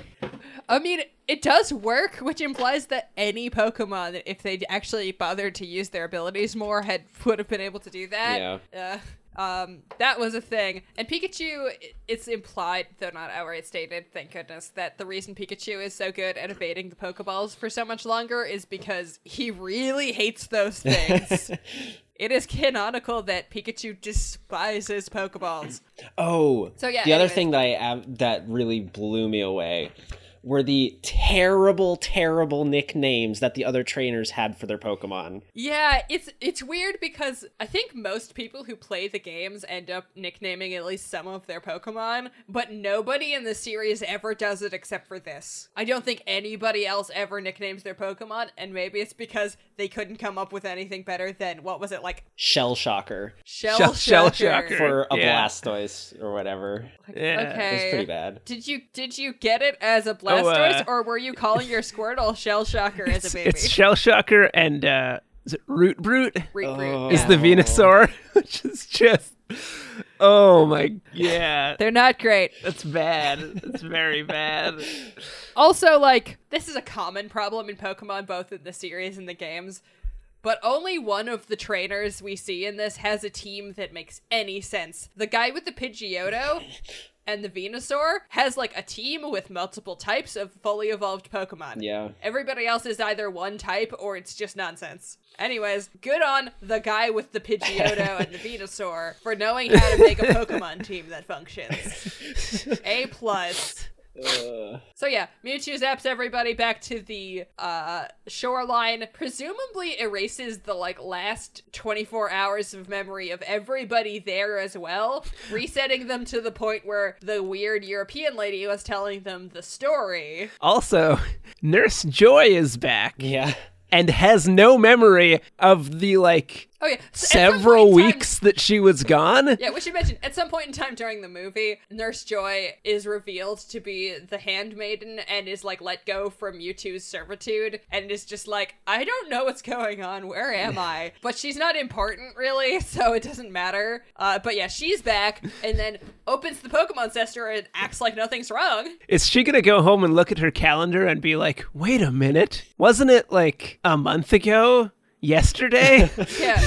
[SPEAKER 2] I mean, it does work, which implies that any Pokemon, if they actually bothered to use their abilities more, had would have been able to do that.
[SPEAKER 7] Yeah.
[SPEAKER 2] Uh, um, that was a thing. And Pikachu, it's implied, though not outright stated, thank goodness, that the reason Pikachu is so good at evading the Pokeballs for so much longer is because he really hates those things. it is canonical that Pikachu despises Pokeballs.
[SPEAKER 7] Oh,
[SPEAKER 2] So, yeah,
[SPEAKER 7] The other thing that I that really blew me away were the terrible, terrible nicknames that the other trainers had for their Pokemon.
[SPEAKER 2] Yeah, it's it's weird because I think most people who play the games end up nicknaming at least some of their Pokemon, but nobody in the series ever does it except for this. I don't think anybody else ever nicknames their Pokemon, and maybe it's because they couldn't come up with anything better than what was it like
[SPEAKER 7] Shell Shocker
[SPEAKER 2] Shell,
[SPEAKER 8] Shell- Shell
[SPEAKER 2] Shocker.
[SPEAKER 8] Shocker.
[SPEAKER 7] for a
[SPEAKER 8] Yeah.
[SPEAKER 7] Blastoise or whatever.
[SPEAKER 8] Yeah.
[SPEAKER 2] Okay.
[SPEAKER 7] It was pretty bad.
[SPEAKER 2] Did you did you get it as a Blastoise,
[SPEAKER 8] uh,
[SPEAKER 2] or were you calling your Squirtle Shell Shocker as a baby?
[SPEAKER 8] it's Shell Shocker and uh, is it Root Brute?
[SPEAKER 2] Root Brute
[SPEAKER 7] Oh.
[SPEAKER 8] Is
[SPEAKER 2] yeah.
[SPEAKER 8] the Venusaur, which is just oh my yeah,
[SPEAKER 2] They're not great.
[SPEAKER 8] that's bad. That's very bad.
[SPEAKER 2] Also, like, this is a common problem in Pokemon, both in the series and the games. But only one of the trainers we see in this has a team that makes any sense. The guy with the Pidgeotto and the Venusaur has like a team with multiple types of fully evolved Pokemon.
[SPEAKER 7] Yeah.
[SPEAKER 2] Everybody else is either one type or it's just nonsense. Anyways, good on the guy with the Pidgeotto and the Venusaur for knowing how to make a Pokemon team that functions. A plus. So yeah, Mewtwo zaps everybody back to the uh, shoreline, presumably erases the like last 24 hours of memory of everybody there as well, resetting them to the point where the weird European lady was telling them the story.
[SPEAKER 8] Also, Nurse Joy is back
[SPEAKER 7] Yeah.
[SPEAKER 8] and has no memory of the like
[SPEAKER 2] Oh yeah, so
[SPEAKER 8] several
[SPEAKER 2] in time-
[SPEAKER 8] weeks that she was gone.
[SPEAKER 2] Yeah, we should mention at some point in time during the movie, Nurse Joy is revealed to be the handmaiden and is like let go from Mewtwo's servitude and is just like, I don't know what's going on. Where am I? But she's not important really, so it doesn't matter. Uh, but yeah, she's back and then opens the Pokemon Center and acts like nothing's wrong.
[SPEAKER 8] Is she gonna go home and look at her calendar and be like, wait a minute, wasn't it like a month ago? Yesterday?
[SPEAKER 2] Yeah.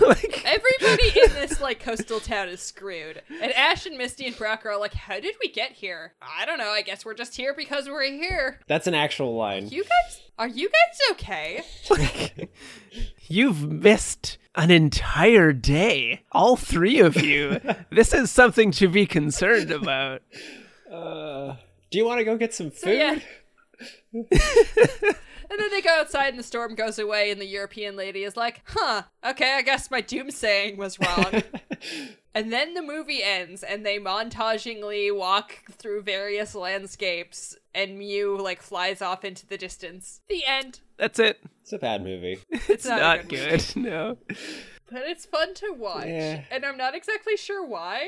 [SPEAKER 8] like,
[SPEAKER 2] Everybody in this like coastal town is screwed. And Ash and Misty and Brock are like, how did we get here? I don't know. I guess we're just here because we're here.
[SPEAKER 7] That's an actual line.
[SPEAKER 2] You guys, are you guys okay?
[SPEAKER 8] you've missed an entire day. All three of you. this is something to be concerned about.
[SPEAKER 7] Uh, do you want to go get some food?
[SPEAKER 2] Yeah. And then they go outside and the storm goes away, and the European lady is like, huh, okay, I guess my doomsaying was wrong. and then the movie ends, and they montagingly walk through various landscapes, and Mew, like, flies off into the distance. The end.
[SPEAKER 8] That's it.
[SPEAKER 7] It's a bad movie.
[SPEAKER 2] It's not,
[SPEAKER 8] Not
[SPEAKER 2] good.
[SPEAKER 8] good. No.
[SPEAKER 2] But it's fun to watch.
[SPEAKER 7] Yeah.
[SPEAKER 2] And I'm not exactly sure why.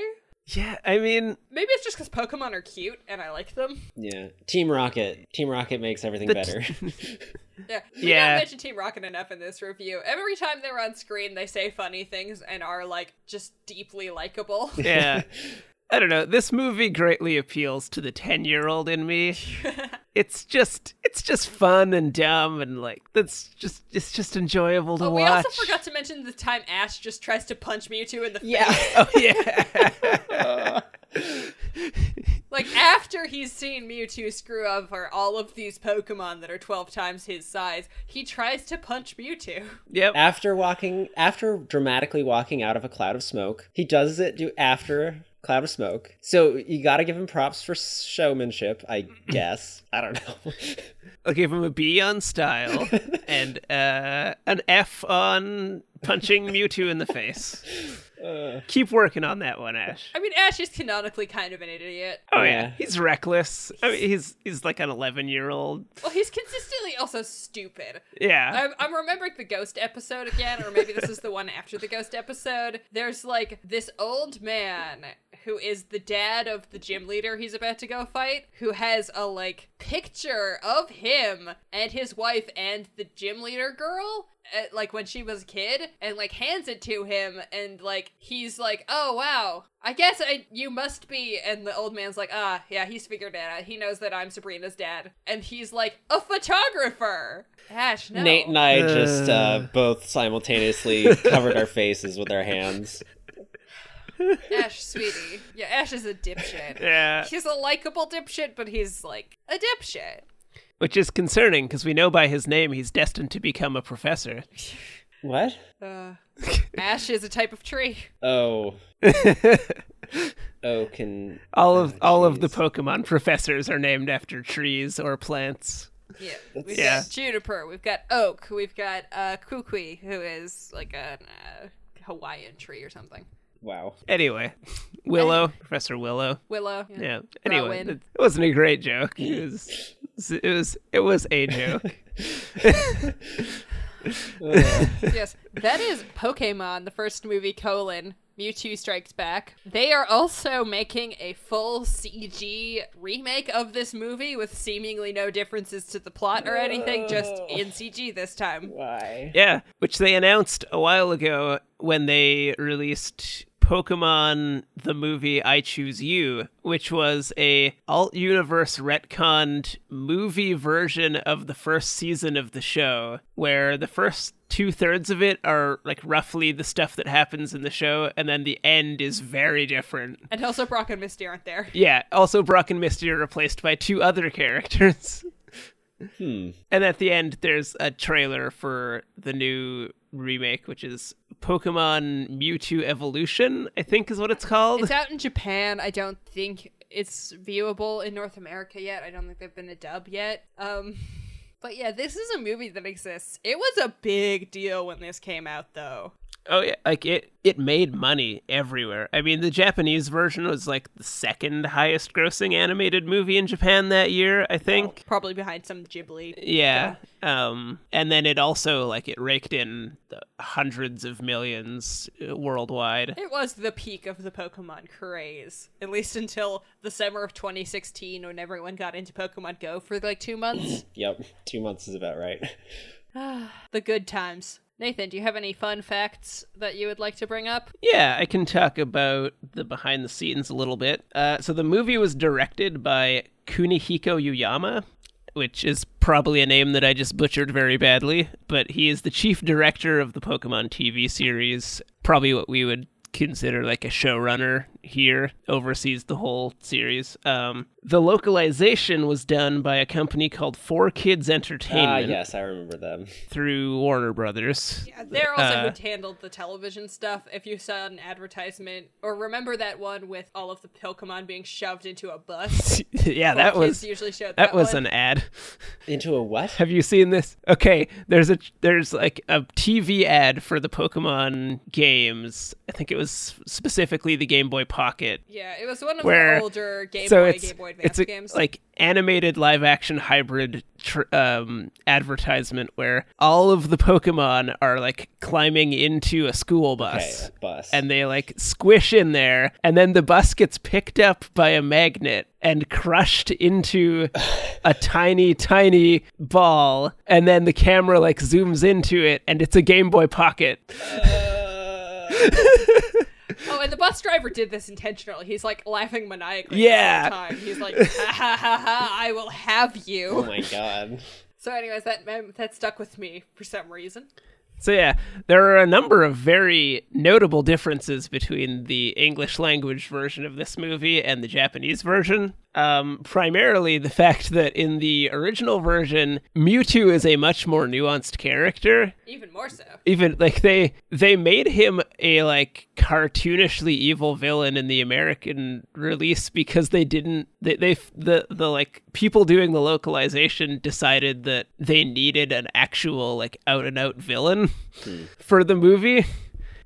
[SPEAKER 8] Yeah, I mean,
[SPEAKER 2] Maybe it's just because Pokemon are cute and I like them.
[SPEAKER 7] Yeah. Team Rocket. Team Rocket makes everything
[SPEAKER 8] The-
[SPEAKER 7] better.
[SPEAKER 2] Yeah. We
[SPEAKER 8] Yeah.
[SPEAKER 2] don't mention Team Rocket enough in this review. Every time they're on screen, they say funny things and are like just deeply likable.
[SPEAKER 8] yeah. I don't know. This movie greatly appeals to the 10-year-old in me. it's just it's just fun and dumb and like that's just it's just enjoyable to
[SPEAKER 2] Oh, we
[SPEAKER 8] watch.
[SPEAKER 2] also forgot to mention the time Ash just tries to punch Mewtwo in the
[SPEAKER 7] yeah.
[SPEAKER 2] face.
[SPEAKER 8] oh yeah.
[SPEAKER 2] Like after he's seen Mewtwo screw over all of these Pokemon that are twelve times his size, he tries to punch Mewtwo.
[SPEAKER 8] yep.
[SPEAKER 7] after walking, after dramatically walking out of a cloud of smoke, he does it do after cloud of smoke. So you got to give him props for showmanship, I guess. I don't know.
[SPEAKER 8] I'll give him a B on style and uh, an F on punching Mewtwo in the face. Keep working on that one, Ash.
[SPEAKER 2] I mean, Ash is canonically kind of an idiot.
[SPEAKER 8] Oh yeah,
[SPEAKER 7] Yeah.
[SPEAKER 8] he's reckless. I mean, he's he's like an eleven year old.
[SPEAKER 2] Well, he's consistently also stupid.
[SPEAKER 8] Yeah.
[SPEAKER 2] I'm, I'm remembering the ghost episode again, or maybe this is the one after the ghost episode. There's like this old man who is the dad of the gym leader he's about to go fight, who has a like picture of him and his wife and the gym leader girl. uh, Like when she was a kid, and like hands it to him, and like he's like, "Oh wow, I guess I you must be." And the old man's like, "Ah, yeah, he's figured it out. He knows that I'm Sabrina's dad." And he's like, "A photographer." Ash, no.
[SPEAKER 7] Nate and I just uh,
[SPEAKER 8] Uh.
[SPEAKER 7] both simultaneously covered our faces with our hands.
[SPEAKER 2] Ash, sweetie. Yeah, Ash is a dipshit.
[SPEAKER 8] Yeah.
[SPEAKER 2] He's a likable dipshit, but he's like a dipshit.
[SPEAKER 8] Which is concerning because we know by his name he's destined to become a professor.
[SPEAKER 7] What?
[SPEAKER 2] Uh, Ash is a type of tree.
[SPEAKER 7] Oh. oh, can
[SPEAKER 8] all of
[SPEAKER 7] Oh,
[SPEAKER 8] all of the. Pokemon professors are named after trees or plants.
[SPEAKER 2] Yeah, we've
[SPEAKER 8] Yeah.
[SPEAKER 2] got Juniper, we've got Oak, we've got uh, Kukui, who is like a uh, Hawaiian tree or something.
[SPEAKER 7] wow.
[SPEAKER 8] Anyway, Willow, Professor Willow.
[SPEAKER 2] Willow.
[SPEAKER 8] Yeah. Anyway, it, it wasn't a great joke. It was it was it was a joke.
[SPEAKER 2] yes, that is Pokemon, the first movie, colon, Mewtwo Strikes Back. They are also making a full CG remake of this movie with seemingly no differences to the plot or anything, just in CG this time.
[SPEAKER 7] Why?
[SPEAKER 8] yeah, which they announced a while ago when they released Pokemon the movie I Choose You, which was a alt universe retconned movie version of the first season of the show, where the first two thirds of it are like roughly the stuff that happens in the show, and then the end is very different.
[SPEAKER 2] And also Brock and Misty aren't there.
[SPEAKER 8] Yeah, also Brock and Misty are replaced by two other characters.
[SPEAKER 7] Hmm.
[SPEAKER 8] And at the end, there's a trailer for the new remake, which is Pokemon Mewtwo Evolution, I think is what it's called.
[SPEAKER 2] It's out in Japan. I don't think it's viewable in North America yet. I don't think they've been a dub yet. Um, but yeah, this is a movie that exists. It was a big deal when this came out, though.
[SPEAKER 8] Oh yeah, like it it made money everywhere. I mean, the Japanese version was like the second highest grossing animated movie in Japan that year, I think.
[SPEAKER 2] Probably behind some Ghibli.
[SPEAKER 8] Yeah. Um and then it also like it raked in the hundreds of millions uh, worldwide.
[SPEAKER 2] It was the peak of the Pokemon craze, at least until the summer of 2016 when everyone got into Pokemon Go for like two months.
[SPEAKER 7] Yep. Two months is about right.
[SPEAKER 2] the good times. Nathan, do you have any fun facts that you would like to bring up?
[SPEAKER 8] Yeah, I can talk about the behind the scenes a little bit. Uh, so the movie was directed by Kunihiko Yuyama, which is probably a name that I just butchered very badly, but he is the chief director of the Pokemon TV series, probably what we would consider like a showrunner here, oversees the whole series. Um, the localization was done by a company called 4Kids Entertainment.
[SPEAKER 7] Ah,
[SPEAKER 8] Entertainment
[SPEAKER 7] yes, I remember them.
[SPEAKER 8] through Warner Brothers.
[SPEAKER 2] Yeah, they're also
[SPEAKER 8] Uh,
[SPEAKER 2] who handled the television stuff. If you saw an advertisement, or remember that one with all of the Pokemon being shoved into a bus?
[SPEAKER 8] yeah, that
[SPEAKER 2] Four Kids
[SPEAKER 8] was
[SPEAKER 2] usually showed
[SPEAKER 8] that
[SPEAKER 2] that
[SPEAKER 8] was
[SPEAKER 2] one.
[SPEAKER 8] an ad.
[SPEAKER 7] Into a what?
[SPEAKER 8] Have you seen this? Okay, there's a there's like a TV ad for the Pokemon games. I think it was specifically the Game Boy Pocket.
[SPEAKER 2] Yeah, it was one of
[SPEAKER 8] Where
[SPEAKER 2] the older Game
[SPEAKER 8] so
[SPEAKER 2] Boy,
[SPEAKER 8] it's
[SPEAKER 2] Game Boy Advance
[SPEAKER 8] it's a,
[SPEAKER 2] games.
[SPEAKER 8] like animated live action hybrid tr- um, advertisement where all of the Pokemon are like climbing into a school
[SPEAKER 7] Okay,
[SPEAKER 8] bus.
[SPEAKER 7] bus.
[SPEAKER 8] And they like squish in there, and then the bus gets picked up by a magnet and crushed into a tiny, tiny ball. And then the camera like zooms into it, and it's a Game Boy Pocket.
[SPEAKER 2] oh, and the bus driver did this intentionally. He's like laughing maniacally
[SPEAKER 8] Yeah.
[SPEAKER 2] the whole time. He's like, ha ha ha ha, I will have you.
[SPEAKER 7] oh my god.
[SPEAKER 2] So, anyways, that that stuck with me for some reason.
[SPEAKER 8] So yeah, there are a number of very notable differences between the English language version of this movie and the Japanese version. Um, primarily the fact that in the original version, Mewtwo is a much more nuanced character.
[SPEAKER 2] Even more so.
[SPEAKER 8] Even like they they made him a like cartoonishly evil villain in the American release because they didn't they, they the the like people doing the localization decided that they needed an actual like out and out villain for the movie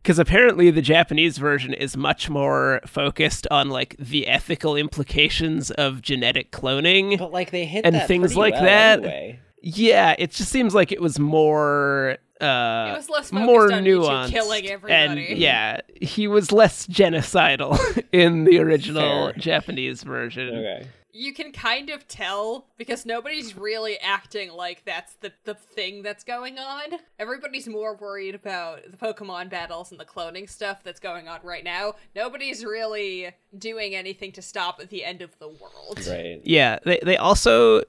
[SPEAKER 8] because apparently the Japanese version is much more focused on like the ethical implications of genetic cloning
[SPEAKER 7] But like they hit
[SPEAKER 8] And
[SPEAKER 7] that
[SPEAKER 8] things like
[SPEAKER 7] well
[SPEAKER 8] that.
[SPEAKER 7] Anyway.
[SPEAKER 8] yeah, it just seems like it was more
[SPEAKER 2] It
[SPEAKER 8] uh
[SPEAKER 2] was less focused
[SPEAKER 8] more
[SPEAKER 2] on
[SPEAKER 8] nuanced
[SPEAKER 2] killing everybody.
[SPEAKER 8] and yeah he was less genocidal in the original
[SPEAKER 7] Fair.
[SPEAKER 8] japanese version
[SPEAKER 7] Okay.
[SPEAKER 2] You can kind of tell because nobody's really acting like that's the, the thing that's going on. Everybody's more worried about the Pokemon battles and the cloning stuff that's going on right now. Nobody's really doing anything to stop the end of the world.
[SPEAKER 7] Right.
[SPEAKER 8] Yeah, they they also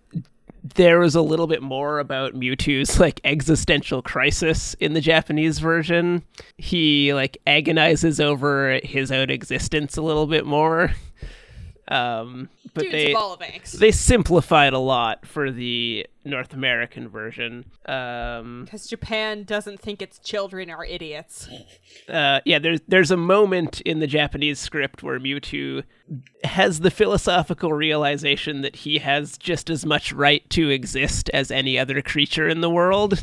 [SPEAKER 8] there was a little bit more about Mewtwo's like existential crisis in the Japanese version. He like agonizes over his own existence a little bit more. Um, but
[SPEAKER 2] Dude's
[SPEAKER 8] they
[SPEAKER 2] a ball of angst.
[SPEAKER 8] they simplified a lot for the North American version. Um,
[SPEAKER 2] Because Japan doesn't think its children are idiots.
[SPEAKER 8] uh, yeah, there's there's a moment in the Japanese script where Mewtwo has the philosophical realization that he has just as much right to exist as any other creature in the world,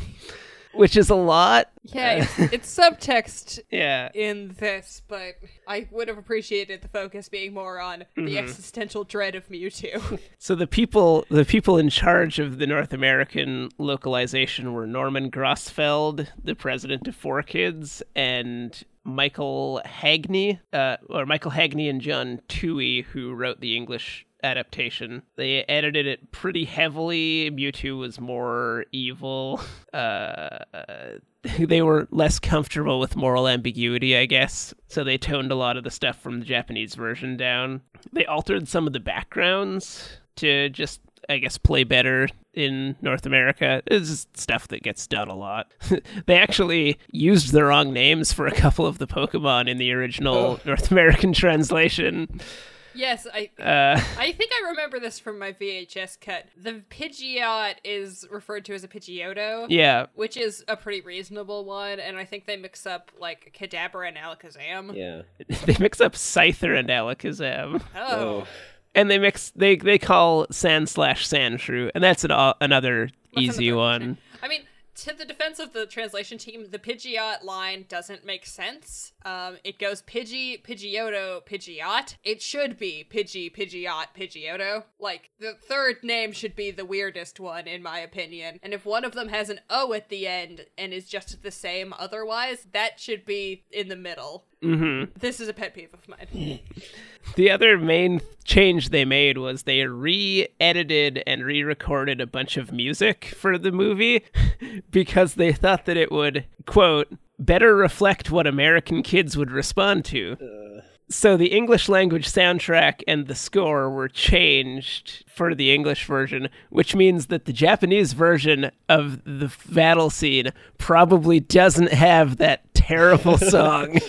[SPEAKER 8] which is a lot.
[SPEAKER 2] Yeah, it's, it's subtext
[SPEAKER 8] Yeah,
[SPEAKER 2] in this, but I would have appreciated the focus being more on the existential dread of Mewtwo.
[SPEAKER 8] So the people the people in charge of the North American localization were Norman Grossfeld, the president of 4Kids, and Michael Haigney, uh, or Michael Haigney and John Touhey, who wrote the English adaptation. They edited it pretty heavily. Mewtwo was more evil. Uh, they were less comfortable with moral ambiguity, I guess. So they toned a lot of the stuff from the Japanese version down. They altered some of the backgrounds to just, I guess, play better in North America. It's stuff that gets done a lot. they actually used the wrong names for a couple of the Pokemon in the original North American translation.
[SPEAKER 2] Yes, I
[SPEAKER 8] Uh,
[SPEAKER 2] I think I remember this from my VHS cut. The Pidgeot is referred to as a Pidgeotto.
[SPEAKER 8] yeah,
[SPEAKER 2] Which is a pretty reasonable one, and I think they mix up like Kadabra and Alakazam.
[SPEAKER 7] Yeah.
[SPEAKER 8] they mix up Scyther and Alakazam.
[SPEAKER 2] Oh,
[SPEAKER 8] and they mix they they call Sandslash sandshrew and that's an, uh, another
[SPEAKER 2] That's
[SPEAKER 8] easy
[SPEAKER 2] another
[SPEAKER 8] one
[SPEAKER 2] option. I mean, to the defense of the translation team, the Pidgeot line doesn't make sense. Um, it goes Pidgey, Pidgeotto, Pidgeot. It should be Pidgey, Pidgeot, Pidgeotto. Like, the third name should be the weirdest one, in my opinion. And if one of them has an O at the end and is just the same otherwise, that should be in the middle.
[SPEAKER 8] Mm-hmm.
[SPEAKER 2] This is a pet peeve of mine.
[SPEAKER 8] the other main change they made was they re-edited and re-recorded a bunch of music for the movie because they thought that it would quote better reflect what american kids would respond to so the english language soundtrack and the score were changed for the english version which means that the japanese version of the battle scene probably doesn't have that terrible song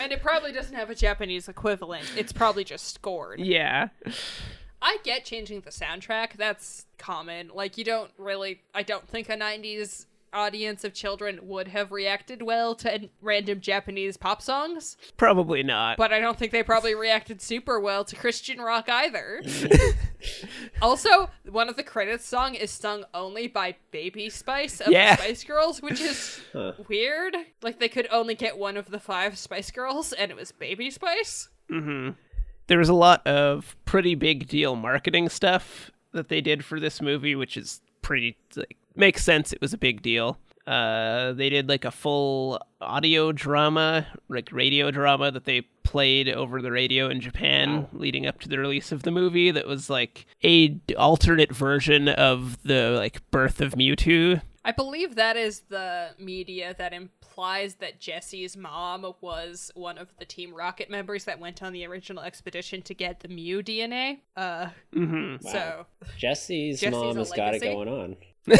[SPEAKER 2] and it probably doesn't have a Japanese equivalent. It's probably just scored.
[SPEAKER 8] yeah
[SPEAKER 2] I get changing the soundtrack. That's common. Like you don't really I don't think a 90s audience of children would have reacted well to random Japanese pop songs,
[SPEAKER 8] probably not
[SPEAKER 2] but I don't think they probably reacted super well to Christian rock either. also, one of the credits song is sung only by Baby Spice of
[SPEAKER 8] Yeah.
[SPEAKER 2] the Spice Girls, which is weird. Like they could only get one of the five Spice Girls and it was Baby Spice. Mm-hmm.
[SPEAKER 8] there was a lot of pretty big deal marketing stuff that they did for this movie, which is pretty like makes sense. It was a big deal. Uh, they did like a full audio drama, like radio drama that they played over the radio in Japan leading up to the release of the movie. That was like a d- alternate version of the like birth of Mewtwo.
[SPEAKER 2] I believe that is the media that implies that Jessie's mom was one of the Team Rocket members that went on the original expedition to get the Mew DNA. Uh,
[SPEAKER 8] Mm-hmm.
[SPEAKER 2] so
[SPEAKER 7] Jessie's,
[SPEAKER 2] Jessie's
[SPEAKER 7] mom
[SPEAKER 2] a
[SPEAKER 7] has got it going on.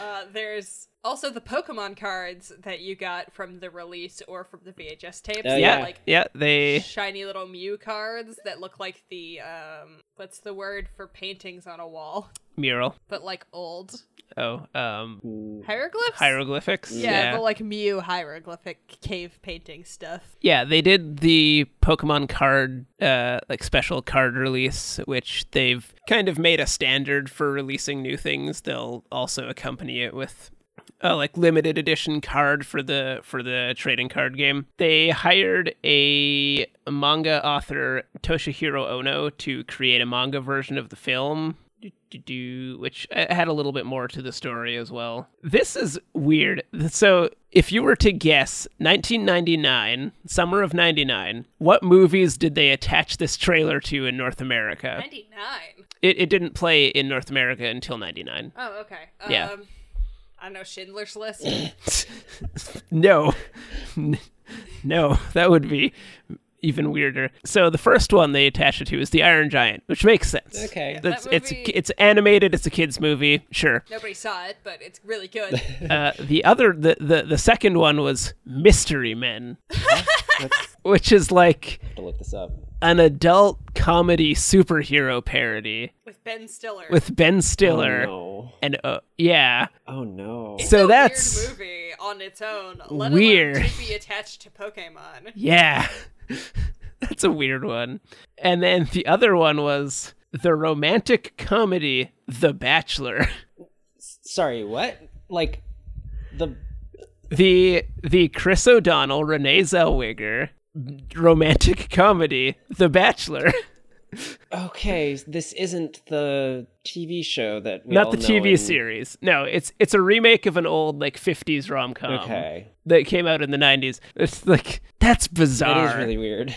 [SPEAKER 2] uh, there's also the Pokemon cards that you got from the release or from the VHS tapes. They're
[SPEAKER 8] yeah,
[SPEAKER 7] yeah.
[SPEAKER 2] like
[SPEAKER 8] yeah, they
[SPEAKER 2] shiny little Mew cards that look like the um, what's the word for paintings on a wall,
[SPEAKER 8] mural.
[SPEAKER 2] but like old
[SPEAKER 8] Oh, um,
[SPEAKER 2] hieroglyphs.
[SPEAKER 8] hieroglyphics.
[SPEAKER 2] Yeah, but like Mew hieroglyphic cave painting stuff.
[SPEAKER 8] Yeah, they did the Pokemon card, uh, like special card release, which they've kind of made a standard for releasing new things. They'll also accompany it with a like limited edition card for the for the trading card game. They hired a manga author Toshihiro Ono to create a manga version of the film do, which had a little bit more to the story as well. This is weird. So, if you were to guess 1999, summer of 99, what movies did they attach this trailer to in North America?
[SPEAKER 2] 99.
[SPEAKER 8] It, it didn't play in North America until 99.
[SPEAKER 2] Oh, okay.
[SPEAKER 8] Yeah.
[SPEAKER 2] Um, I don't know, Schindler's List.
[SPEAKER 8] no. No, that would be even weirder. So the first one they attach it to is the Iron Giant, which makes sense.
[SPEAKER 7] Okay.
[SPEAKER 8] That's
[SPEAKER 2] That
[SPEAKER 8] it's
[SPEAKER 2] movie-
[SPEAKER 8] it's animated, it's a kids movie, sure.
[SPEAKER 2] Nobody saw it, but it's really good.
[SPEAKER 8] Uh, the other the, the the second one was Mystery Men, which is like
[SPEAKER 7] have to look this up.
[SPEAKER 8] an adult comedy superhero parody
[SPEAKER 2] with Ben Stiller.
[SPEAKER 8] with Ben Stiller
[SPEAKER 7] Oh, no.
[SPEAKER 8] and uh, yeah.
[SPEAKER 7] Oh no.
[SPEAKER 2] It's
[SPEAKER 8] so
[SPEAKER 2] a
[SPEAKER 8] that's-
[SPEAKER 2] weird movie on its own. Let
[SPEAKER 8] Weird.
[SPEAKER 2] alone to be attached to Pokemon.
[SPEAKER 8] Yeah. That's a weird one. And then the other one was the romantic comedy The Bachelor.
[SPEAKER 7] Sorry, what? Like the
[SPEAKER 8] The the Chris O'Donnell, Renee Zellweger romantic comedy The Bachelor.
[SPEAKER 7] Okay, this isn't the TV show that we
[SPEAKER 8] Not
[SPEAKER 7] all
[SPEAKER 8] the
[SPEAKER 7] know
[SPEAKER 8] TV
[SPEAKER 7] and-
[SPEAKER 8] series. No, it's it's a remake of an old like 50s rom-com
[SPEAKER 7] Okay.
[SPEAKER 8] that came out in the 90s. It's like that's bizarre.
[SPEAKER 7] It is really weird.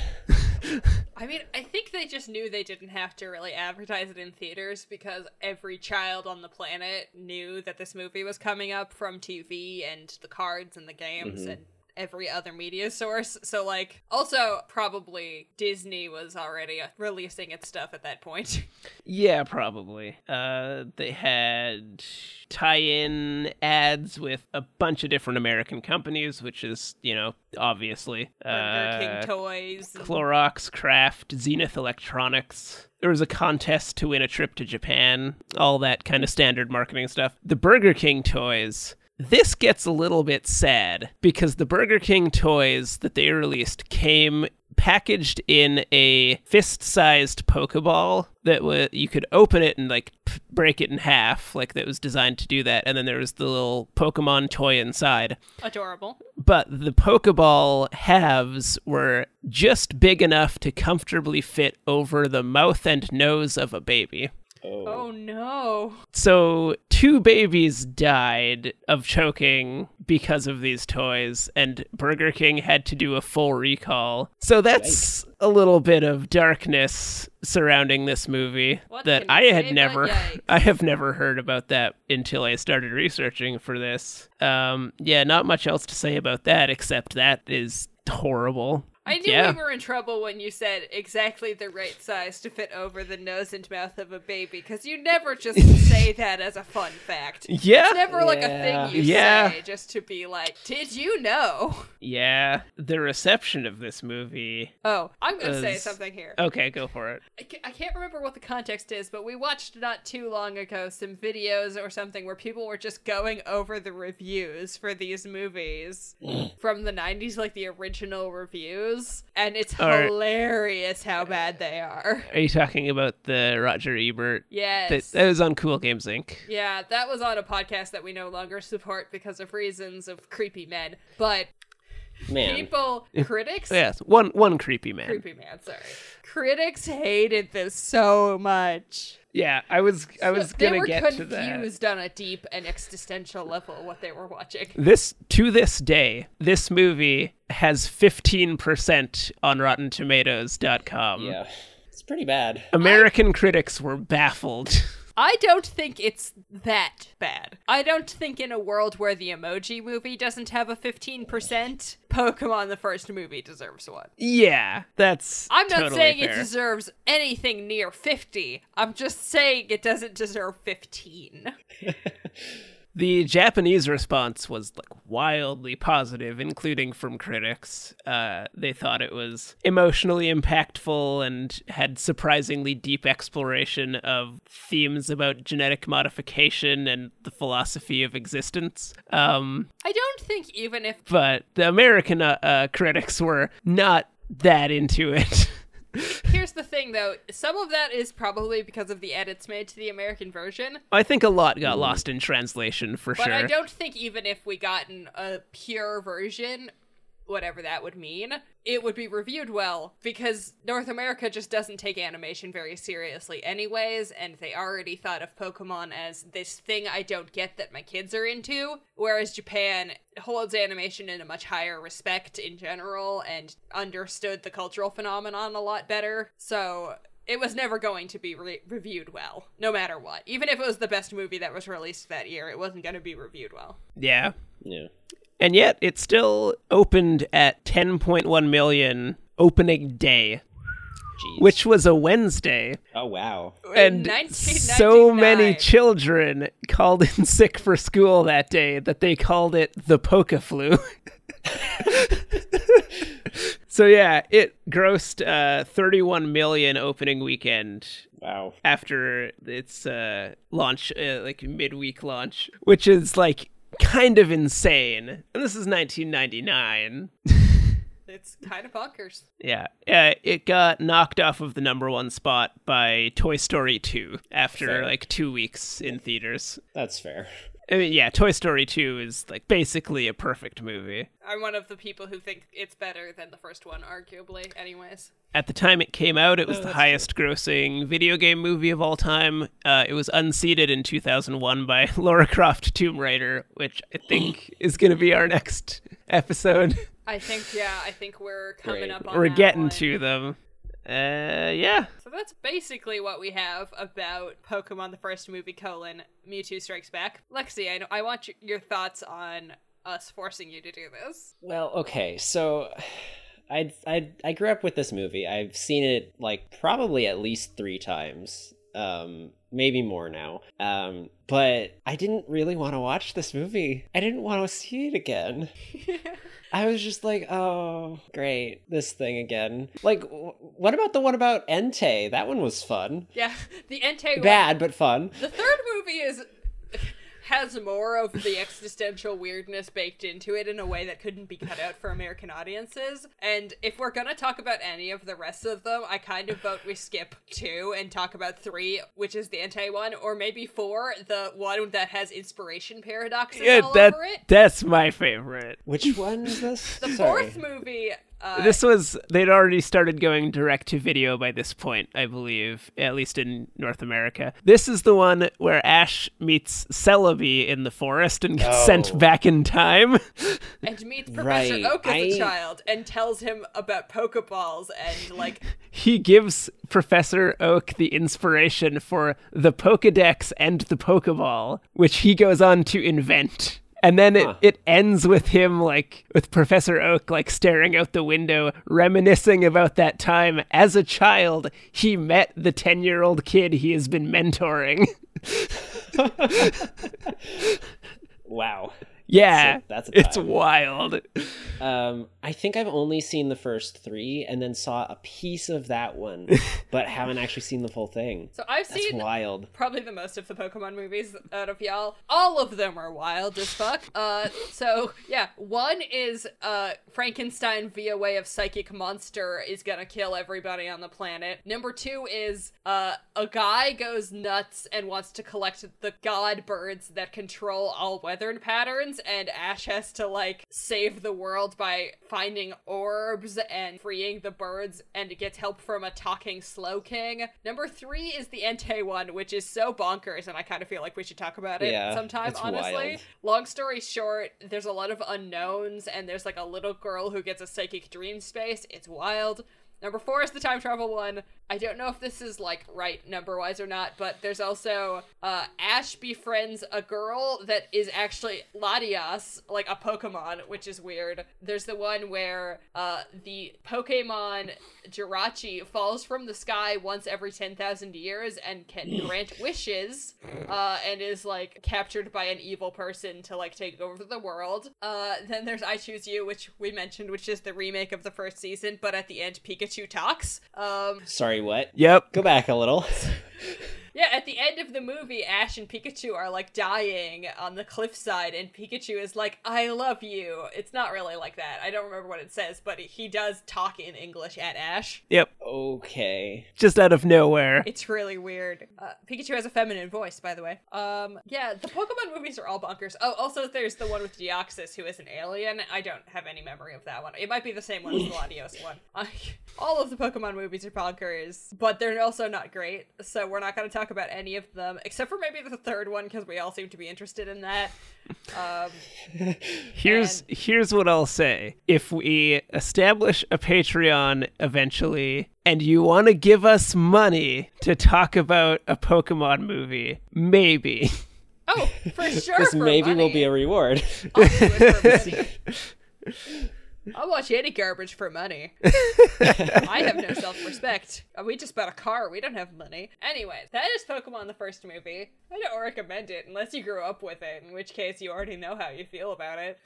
[SPEAKER 2] I mean, I think they just knew they didn't have to really advertise it in theaters because every child on the planet knew that this movie was coming up from TV and the cards and the games
[SPEAKER 8] Mm-hmm.
[SPEAKER 2] and every other media source. So, like, also probably Disney was already uh, releasing its stuff at that point.
[SPEAKER 8] Yeah, probably. Uh, they had tie-in ads with a bunch of different American companies, which is, you know, obviously
[SPEAKER 2] Burger
[SPEAKER 8] uh,
[SPEAKER 2] King toys.
[SPEAKER 8] Clorox, Kraft, Zenith Electronics. There was a contest to win a trip to Japan, all that kind of standard marketing stuff. The Burger King toys. This gets a little bit sad because the Burger King toys that they released came packaged in a fist-sized Pokeball that was you could open it and like p- break it in half, like that was designed to do that. And then there was the little Pokemon toy inside
[SPEAKER 2] Adorable.
[SPEAKER 8] but the Pokeball halves were just big enough to comfortably fit over the mouth and nose of a baby.
[SPEAKER 2] Oh, oh no.
[SPEAKER 8] So, two babies died of choking because of these toys, and Burger King had to do a full recall. So, that's a little bit of darkness surrounding this movie
[SPEAKER 2] What
[SPEAKER 8] that I had never? I have never heard about that until I started researching for this. Um yeah, not much else to say about that except that is horrible.
[SPEAKER 2] I knew
[SPEAKER 8] yeah.
[SPEAKER 2] we were in trouble when you said exactly the right size to fit over the nose and mouth of a baby, because you never just say that as a fun fact.
[SPEAKER 8] Yeah.
[SPEAKER 2] It's never like a thing you
[SPEAKER 8] Yeah.
[SPEAKER 2] say just to be like, did you know?
[SPEAKER 8] Yeah, the reception of this movie.
[SPEAKER 2] Oh, I'm going to say something here.
[SPEAKER 8] Okay, go for it.
[SPEAKER 2] I I can't remember what the context is, but we watched not too long ago some videos or something where people were just going over the reviews for these movies from the 90s, like the original reviews. And it's
[SPEAKER 8] Alright.
[SPEAKER 2] hilarious how bad they are.
[SPEAKER 8] Are you talking about the Roger Ebert?
[SPEAKER 2] Yes.
[SPEAKER 8] That, that was on Cool Games Inc.
[SPEAKER 2] Yeah, that was on a podcast that we no longer support because of reasons of creepy men. But
[SPEAKER 7] Man.
[SPEAKER 2] people, critics,
[SPEAKER 8] Yes, one one creepy man.
[SPEAKER 2] creepy man, sorry, critics hated this so much.
[SPEAKER 8] Yeah, I was I was
[SPEAKER 2] they
[SPEAKER 8] gonna
[SPEAKER 2] were
[SPEAKER 8] get to that.
[SPEAKER 2] confused on a deep and existential level what they were watching.
[SPEAKER 8] This to this day, this movie has 15% on RottenTomatoes.com.
[SPEAKER 7] Yeah. It's pretty bad.
[SPEAKER 8] American critics were baffled.
[SPEAKER 2] I don't think it's that bad. I don't think in a world where the Emoji movie doesn't have a 15%, Pokemon the first movie deserves one.
[SPEAKER 8] yeah, that's.
[SPEAKER 2] I'm not
[SPEAKER 8] totally
[SPEAKER 2] saying
[SPEAKER 8] fair.
[SPEAKER 2] it deserves anything near 50. I'm just saying it doesn't deserve 15.
[SPEAKER 8] The Japanese response was like wildly positive, including from critics. Uh, they thought it was emotionally impactful and had surprisingly deep exploration of themes about genetic modification and the philosophy of existence. Um,
[SPEAKER 2] I don't think even if
[SPEAKER 8] but the American uh, uh, critics were not that into it.
[SPEAKER 2] Here's the thing though, some of that is probably because of the edits made to the American version,
[SPEAKER 8] I think a lot got mm. lost in translation for
[SPEAKER 2] but
[SPEAKER 8] sure.
[SPEAKER 2] I don't think even if we gotten a pure version, whatever that would mean, it would be reviewed well because North America just doesn't take animation very seriously, anyways, and they already thought of Pokemon as this thing I don't get that my kids are into, whereas Japan holds animation in a much higher respect in general and understood the cultural phenomenon a lot better. So it was never going to be re- reviewed well, no matter what. Even if it was the best movie that was released that year, it wasn't going to be reviewed well.
[SPEAKER 8] Yeah.
[SPEAKER 7] Yeah.
[SPEAKER 8] And yet it still opened at 10.1 million opening day,
[SPEAKER 7] Jeez.
[SPEAKER 8] which was a Wednesday.
[SPEAKER 7] Oh wow.
[SPEAKER 8] And
[SPEAKER 2] In
[SPEAKER 8] so many children called in sick for school that day that they called it the Poke flu. so yeah, it grossed uh, 31 million opening weekend
[SPEAKER 7] Wow.
[SPEAKER 8] after its uh, launch, uh, like midweek launch, which is like kind of insane. And this is 1999.
[SPEAKER 2] It's kind of bonkers.
[SPEAKER 8] Yeah, uh, it got knocked off of the number one spot by Toy Story 2 after
[SPEAKER 7] Fair.
[SPEAKER 8] like two weeks in theaters.
[SPEAKER 7] That's fair.
[SPEAKER 8] I mean, yeah, Toy Story 2 is like basically a perfect movie.
[SPEAKER 2] I'm one of the people who think it's better than the first one, arguably, anyways.
[SPEAKER 8] At the time it came out, it was
[SPEAKER 7] Oh,
[SPEAKER 8] the
[SPEAKER 7] that's
[SPEAKER 8] highest grossing video game movie of all time. Uh, it was unseated in 2001 by Lara Croft Tomb Raider, which I think is going to be our next episode.
[SPEAKER 2] I think, yeah, I think we're coming
[SPEAKER 7] Great.
[SPEAKER 2] up on
[SPEAKER 8] We're
[SPEAKER 2] that
[SPEAKER 8] getting
[SPEAKER 2] one.
[SPEAKER 8] to them. Uh, yeah.
[SPEAKER 2] So that's basically what we have about Pokemon the first movie, colon, Mewtwo Strikes Back. Lexi, I, know, I want your thoughts on us forcing you to do this.
[SPEAKER 7] Well, okay, so I I I grew up with this movie. I've seen it like probably at least three times, um, maybe more now. Um, but I didn't really want to watch this movie. I didn't want to see it again. I was just like, oh, great, this thing again. Like, w- what about the one about Entei? That one was fun.
[SPEAKER 2] Yeah, the Entei one-
[SPEAKER 7] Bad, but fun.
[SPEAKER 2] The third movie is has more of the existential weirdness baked into it in a way that couldn't be cut out for American audiences. And if we're gonna talk about any of the rest of them, I kind of vote we skip two and talk about three, which is the Entei one, or maybe four, the one that has inspiration paradoxes
[SPEAKER 8] Yeah,
[SPEAKER 2] all
[SPEAKER 8] that,
[SPEAKER 2] over it.
[SPEAKER 8] that's my favorite.
[SPEAKER 7] Which one is this?
[SPEAKER 2] The
[SPEAKER 7] Sorry.
[SPEAKER 2] fourth movie. Uh,
[SPEAKER 8] This was they'd already started going direct to video by this point, I believe, at least in North America. This is the one where Ash meets Celebi in the forest and gets
[SPEAKER 7] Oh.
[SPEAKER 8] sent back in time.
[SPEAKER 2] and meets Professor
[SPEAKER 7] Right,
[SPEAKER 2] Oak as a
[SPEAKER 7] I-
[SPEAKER 2] child and tells him about Pokeballs and like
[SPEAKER 8] he gives Professor Oak the inspiration for the Pokedex and the Pokeball, which he goes on to invent. And then it,
[SPEAKER 7] Huh.
[SPEAKER 8] it ends with him like with Professor Oak like staring out the window, reminiscing about that time as a child he met the ten year old kid he has been mentoring.
[SPEAKER 7] Wow.
[SPEAKER 8] Yeah.
[SPEAKER 7] So that's a
[SPEAKER 8] it's wild.
[SPEAKER 7] Um, I think I've only seen the first three and then saw a piece of that one, but haven't actually seen the full thing.
[SPEAKER 2] so I've
[SPEAKER 7] That's
[SPEAKER 2] seen
[SPEAKER 7] wild.
[SPEAKER 2] probably the most of the Pokemon movies out of y'all. All of them are wild as fuck. Uh, so yeah, one is uh Frankenstein via way of psychic monster is gonna kill everybody on the planet. Number two is uh a guy goes nuts and wants to collect the god birds that control all weather and patterns, and Ash has to like save the world by finding orbs and freeing the birds, and gets help from a talking Slowking. Number three is the Entei one, which is so bonkers, and I kind of feel like we should talk about it
[SPEAKER 7] Yeah,
[SPEAKER 2] sometime, honestly.
[SPEAKER 7] wild.
[SPEAKER 2] Long story short, there's a lot of unknowns, and there's like a little girl who gets a psychic dream space. It's wild. Number four is the time travel one. I don't know if this is like right number wise or not, but there's also uh, Ash befriends a girl that is actually Latias, like a Pokemon, which is weird. There's the one where uh, the Pokemon Jirachi falls from the sky once every 10,000 years and can grant wishes uh, and is like captured by an evil person to like take over the world. Uh, then there's I Choose You, which we mentioned, which is the remake of the first season, but at the end Pikachu talks. Um,
[SPEAKER 7] Sorry, what?
[SPEAKER 8] Yep.
[SPEAKER 7] Go back a little.
[SPEAKER 2] Yeah, at the end of the movie, Ash and Pikachu are like dying on the cliffside, and Pikachu is like, I love you. It's not really like that. I don't remember what it says, but he does talk in English at Ash.
[SPEAKER 8] Yep.
[SPEAKER 7] Okay.
[SPEAKER 8] Just out of nowhere.
[SPEAKER 2] It's really weird. Uh, Pikachu has a feminine voice, by the way. Um, yeah, the Pokemon movies are all bonkers. Oh, also, there's the one with Deoxys, who is an alien. I don't have any memory of that one. It might be the same one as the Latios one. I, all of the Pokemon movies are bonkers, but they're also not great. So we're not going to talk about any of them, except for maybe the third one, because we all seem to be interested in that. Um,
[SPEAKER 8] Here's
[SPEAKER 2] And-
[SPEAKER 8] here's what I'll say. If we establish a Patreon eventually and you want to give us money to talk about a Pokemon movie, maybe.
[SPEAKER 2] oh, for sure.
[SPEAKER 7] This
[SPEAKER 2] for
[SPEAKER 7] maybe will be a reward.
[SPEAKER 2] I'll do it for money. I'll watch any garbage for money. I have no self respect. Uh, we just bought a car. We don't have money. Anyway, that is Pokemon the first movie. I don't recommend it unless you grew up with it, in which case you already know how you feel about it.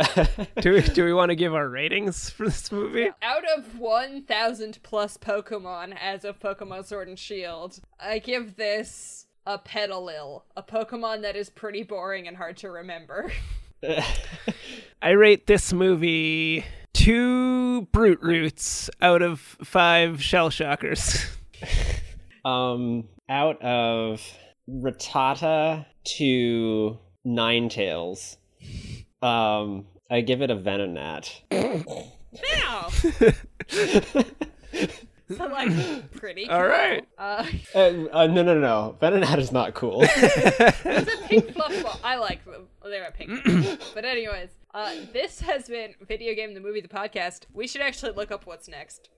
[SPEAKER 8] do we, do we want to give our ratings for this movie?
[SPEAKER 2] Out of 1,000 plus Pokemon as of Pokemon Sword and Shield, I give this a Petilil, a Pokemon that is pretty boring and hard to remember.
[SPEAKER 8] I rate this movie two Brute Roots out of five Shell Shockers.
[SPEAKER 7] um, out of Rattata to Ninetales, um, I give it a Venonat.
[SPEAKER 2] now! so, like, pretty cool.
[SPEAKER 8] All right.
[SPEAKER 2] Uh,
[SPEAKER 7] Uh, uh, no, no, no. Venonat is not cool.
[SPEAKER 2] It's a pink fluff ball. I like them. They're a pink. but anyways, uh, this has been video game, the movie, the podcast. We should actually look up what's next.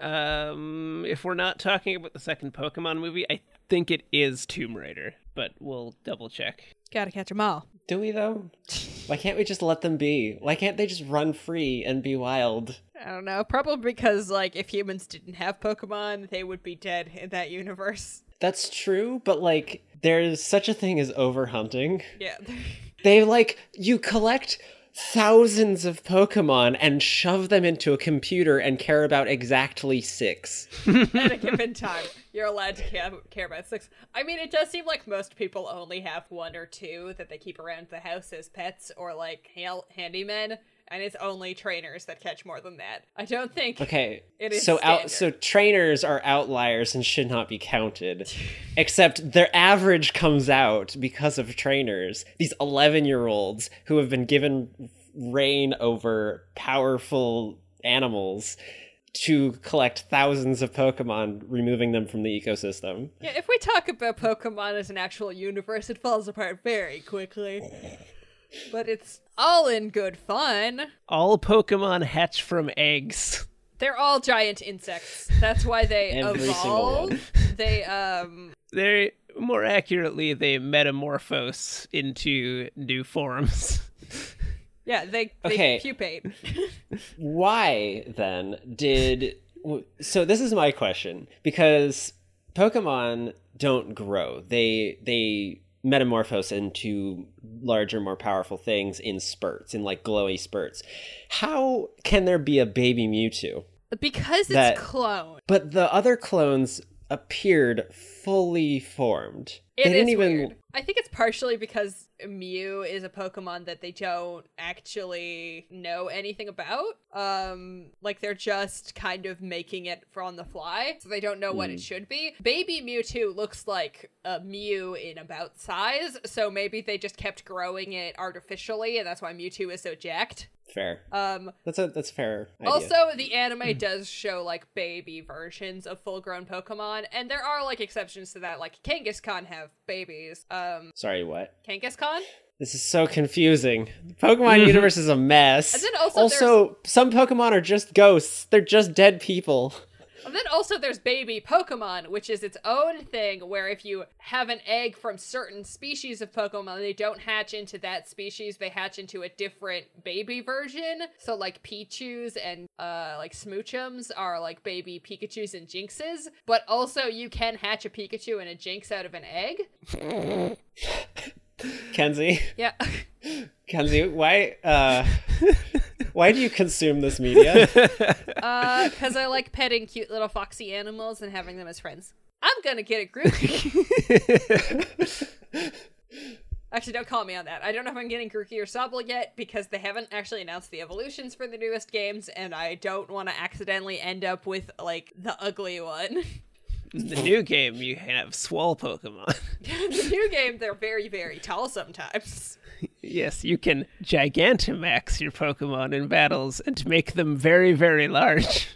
[SPEAKER 8] Um, if we're not talking about the second Pokemon movie, I think it is Tomb Raider, but we'll double check.
[SPEAKER 2] Gotta catch them all.
[SPEAKER 7] Do we though? Why can't we just let them be? Why can't they just run free and be wild?
[SPEAKER 2] I don't know. Probably because like if humans didn't have Pokemon, they would be dead in that universe.
[SPEAKER 7] That's true, but like, there's such a thing as overhunting.
[SPEAKER 2] Yeah.
[SPEAKER 7] They like you collect thousands of Pokemon and shove them into a computer and care about exactly six.
[SPEAKER 2] At a given time, you're allowed to care, care about six. I mean, it does seem like most people only have one or two that they keep around the house as pets or like ha- handymen, and it's only trainers that catch more than that. I don't think.
[SPEAKER 7] Okay,
[SPEAKER 2] It is
[SPEAKER 7] so out so trainers are outliers and should not be counted. Except their average comes out because of trainers. These eleven-year-olds who have been given reign over powerful animals to collect thousands of Pokemon, removing them from the ecosystem.
[SPEAKER 2] Yeah, if we talk about Pokemon as an actual universe, it falls apart very quickly. But it's all in good fun.
[SPEAKER 8] All Pokemon hatch from eggs.
[SPEAKER 2] They're all giant insects. That's why they evolve. They um
[SPEAKER 8] They more accurately they metamorphose into new forms.
[SPEAKER 2] yeah, they, they
[SPEAKER 7] Okay.
[SPEAKER 2] pupate.
[SPEAKER 7] why then did so this is my question because pokemon don't grow they they metamorphose into larger more powerful things in spurts in like glowy spurts how can there be a baby mewtwo
[SPEAKER 2] Because it's
[SPEAKER 7] That-
[SPEAKER 2] clone.
[SPEAKER 7] but the other clones appeared fully formed
[SPEAKER 2] It
[SPEAKER 7] they didn't even
[SPEAKER 2] weird. I think it's partially because Mew is a Pokemon that they don't actually know anything about. Um, like they're just kind of making it for on the fly, so they don't know what it should be. Baby Mewtwo looks like a Mew in about size, so maybe they just kept growing it artificially, and that's why Mewtwo is so jacked.
[SPEAKER 7] fair
[SPEAKER 2] Um,
[SPEAKER 7] that's a that's a fair idea.
[SPEAKER 2] also, the anime does show like baby versions of full-grown Pokemon, and there are like exceptions to that. Like Kangaskhan have babies. Um,
[SPEAKER 7] sorry what
[SPEAKER 2] Kangaskhan.
[SPEAKER 7] This is so confusing. The Pokemon universe is a mess.
[SPEAKER 2] And then also
[SPEAKER 7] also some Pokemon are just ghosts. They're just dead people.
[SPEAKER 2] And then also there's baby Pokemon, which is its own thing where if you have an egg from certain species of Pokemon, they don't hatch into that species, they hatch into a different baby version. So like Pichus and uh like Smoochums are like baby Pikachus and Jynxes, but also you can hatch a Pikachu and a Jynx out of an egg.
[SPEAKER 7] Kenzie,
[SPEAKER 2] Yeah.
[SPEAKER 7] Kenzie, why uh why do you consume this media?
[SPEAKER 2] Uh cuz I like petting cute little foxy animals and having them as friends. I'm gonna get a Grookey. Actually, don't call me on that. I don't know if I'm getting Grookey or Sobble yet because they haven't actually announced the evolutions for the newest games, and I don't want to accidentally end up with like the ugly one.
[SPEAKER 8] the new game, you have swell Pokemon.
[SPEAKER 2] the new game, they're very, very tall sometimes.
[SPEAKER 8] Yes, you can Gigantamax your Pokemon in battles and make them very, very large.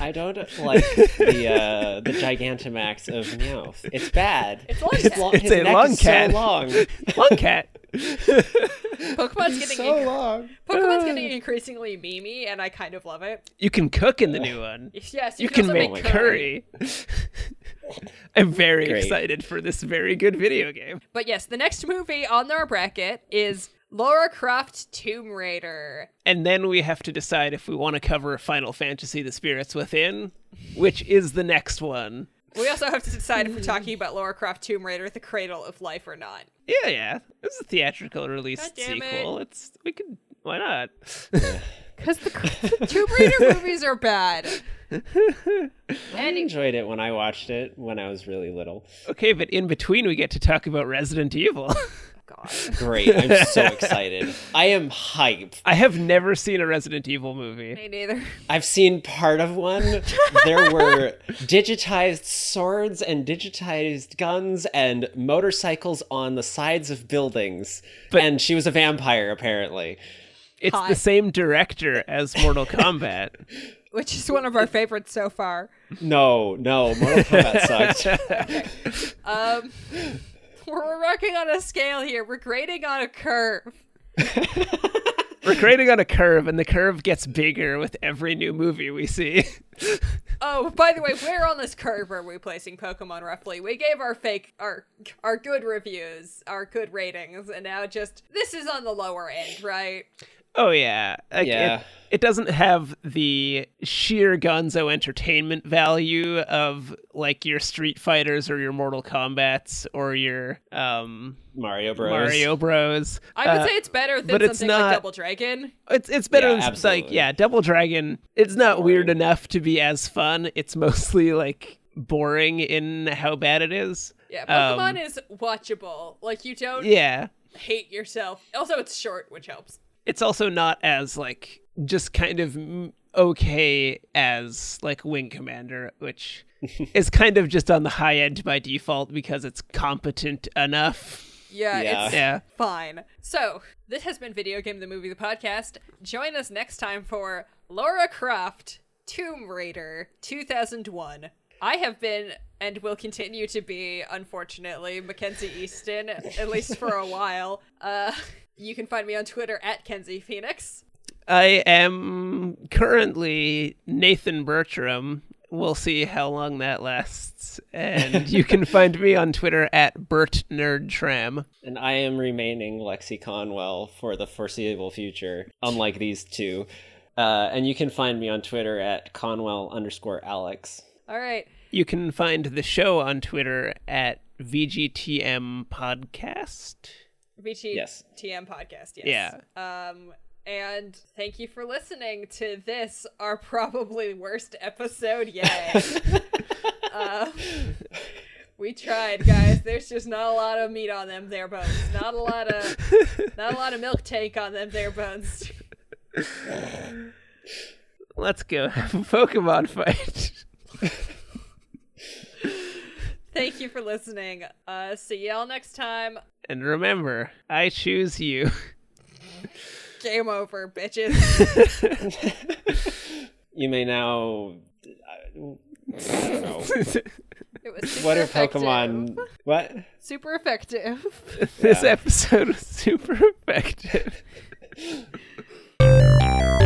[SPEAKER 7] I don't like the uh, the Gigantamax of Meowth. It's bad.
[SPEAKER 2] It's long cat.
[SPEAKER 7] lo-
[SPEAKER 8] It's
[SPEAKER 7] his
[SPEAKER 8] a
[SPEAKER 7] neck
[SPEAKER 8] long
[SPEAKER 7] is
[SPEAKER 8] cat.
[SPEAKER 7] So long.
[SPEAKER 8] Long cat.
[SPEAKER 2] Pokemon's getting
[SPEAKER 7] so
[SPEAKER 2] inc-
[SPEAKER 7] long.
[SPEAKER 2] Pokemon's getting increasingly memey, and I kind of love it.
[SPEAKER 8] You can cook in the new one.
[SPEAKER 2] Yes,
[SPEAKER 8] You can
[SPEAKER 2] also
[SPEAKER 8] make curry. I'm very
[SPEAKER 7] Great.
[SPEAKER 8] excited for this very good video game.
[SPEAKER 2] But yes, the next movie on our bracket is Lara Croft Tomb Raider.
[SPEAKER 8] And then we have to decide if we want to cover Final Fantasy The Spirits Within, which is the next one.
[SPEAKER 2] We also have to decide if we're talking about Lara Croft Tomb Raider, The Cradle of Life, or not.
[SPEAKER 8] Yeah, yeah. It was a theatrical release
[SPEAKER 2] God damn
[SPEAKER 8] sequel. It's we could why not?
[SPEAKER 2] Because the, the Tomb Raider movies are bad.
[SPEAKER 7] I enjoyed it when I watched it when I was really little.
[SPEAKER 8] okay, but in between we get to talk about Resident Evil.
[SPEAKER 2] Oh, God.
[SPEAKER 7] Great. I'm so excited. I am hype.
[SPEAKER 8] I have never seen a Resident Evil movie.
[SPEAKER 2] Me neither.
[SPEAKER 7] I've seen part of one. There were digitized swords and digitized guns and motorcycles on the sides of buildings.
[SPEAKER 8] But-
[SPEAKER 7] and she was a vampire, apparently.
[SPEAKER 8] It's
[SPEAKER 2] Hi.
[SPEAKER 8] the same director as Mortal Kombat.
[SPEAKER 2] Which is one of our favorites so far.
[SPEAKER 7] No, no, Mortal Kombat sucked.
[SPEAKER 2] Um, we're working on a scale here. We're grading on a curve.
[SPEAKER 8] We're grading on a curve, and the curve gets bigger with every new movie we see.
[SPEAKER 2] Oh, by the way, where on this curve are we placing Pokemon roughly? We gave our fake, our our good reviews, our good ratings, and now just this is on the lower end, right?
[SPEAKER 8] Oh yeah, Like,
[SPEAKER 7] Yeah.
[SPEAKER 8] It, it doesn't have the sheer Gonzo entertainment value of like your Street Fighters or your Mortal Kombat's or your um,
[SPEAKER 7] Mario Bros.
[SPEAKER 8] Mario Bros.
[SPEAKER 2] I would
[SPEAKER 8] Uh,
[SPEAKER 2] say it's better than
[SPEAKER 8] but it's
[SPEAKER 2] something like Double Dragon.
[SPEAKER 8] It's it's better
[SPEAKER 7] Yeah,
[SPEAKER 8] than like yeah, Double Dragon. It's not weird enough to be as fun. It's mostly like boring in how bad it is.
[SPEAKER 2] Yeah, Pokemon
[SPEAKER 8] Um,
[SPEAKER 2] is watchable. Like you don't
[SPEAKER 8] Yeah.
[SPEAKER 2] hate yourself. Also, it's short, which helps.
[SPEAKER 8] It's also not as like just kind of okay as like Wing Commander, which is kind of just on the high end by default because it's competent enough.
[SPEAKER 2] Yeah,
[SPEAKER 7] Yeah.
[SPEAKER 2] it's
[SPEAKER 8] Yeah.
[SPEAKER 2] fine. So, this has been Video Game the Movie, the podcast. Join us next time for Lara Croft Tomb Raider 2001. I have been and will continue to be, unfortunately, Mackenzie Easton, at least for a while. Uh, you can find me on Twitter at Kenzie Phoenix.
[SPEAKER 8] I am currently Nathan Bertram. We'll see how long that lasts. And you can find me on Twitter at Bert Nerdtram.
[SPEAKER 7] And I am remaining Lexi Conwell for the foreseeable future, unlike these two. Uh, and you can find me on Twitter at Conwell underscore Alex.
[SPEAKER 2] All right.
[SPEAKER 8] You can find the show on Twitter at VGTM Podcast.
[SPEAKER 2] VT
[SPEAKER 7] Yes.
[SPEAKER 2] TM podcast, yes.
[SPEAKER 8] Yeah.
[SPEAKER 2] Um and thank you for listening to this our probably worst episode yet. uh, we tried, guys. There's just not a lot of meat on them there bones. Not a lot of not a lot of Miltank on them there bones.
[SPEAKER 8] Let's go have a Pokemon fight.
[SPEAKER 2] Thank you for listening. Uh see y'all next time.
[SPEAKER 8] And remember, I choose you.
[SPEAKER 2] Game over, bitches.
[SPEAKER 7] You may now. I I don't know.
[SPEAKER 2] It was super
[SPEAKER 7] what are
[SPEAKER 2] effective.
[SPEAKER 7] Pokemon? What?
[SPEAKER 2] Super effective.
[SPEAKER 8] this
[SPEAKER 7] Yeah.
[SPEAKER 8] episode was super effective.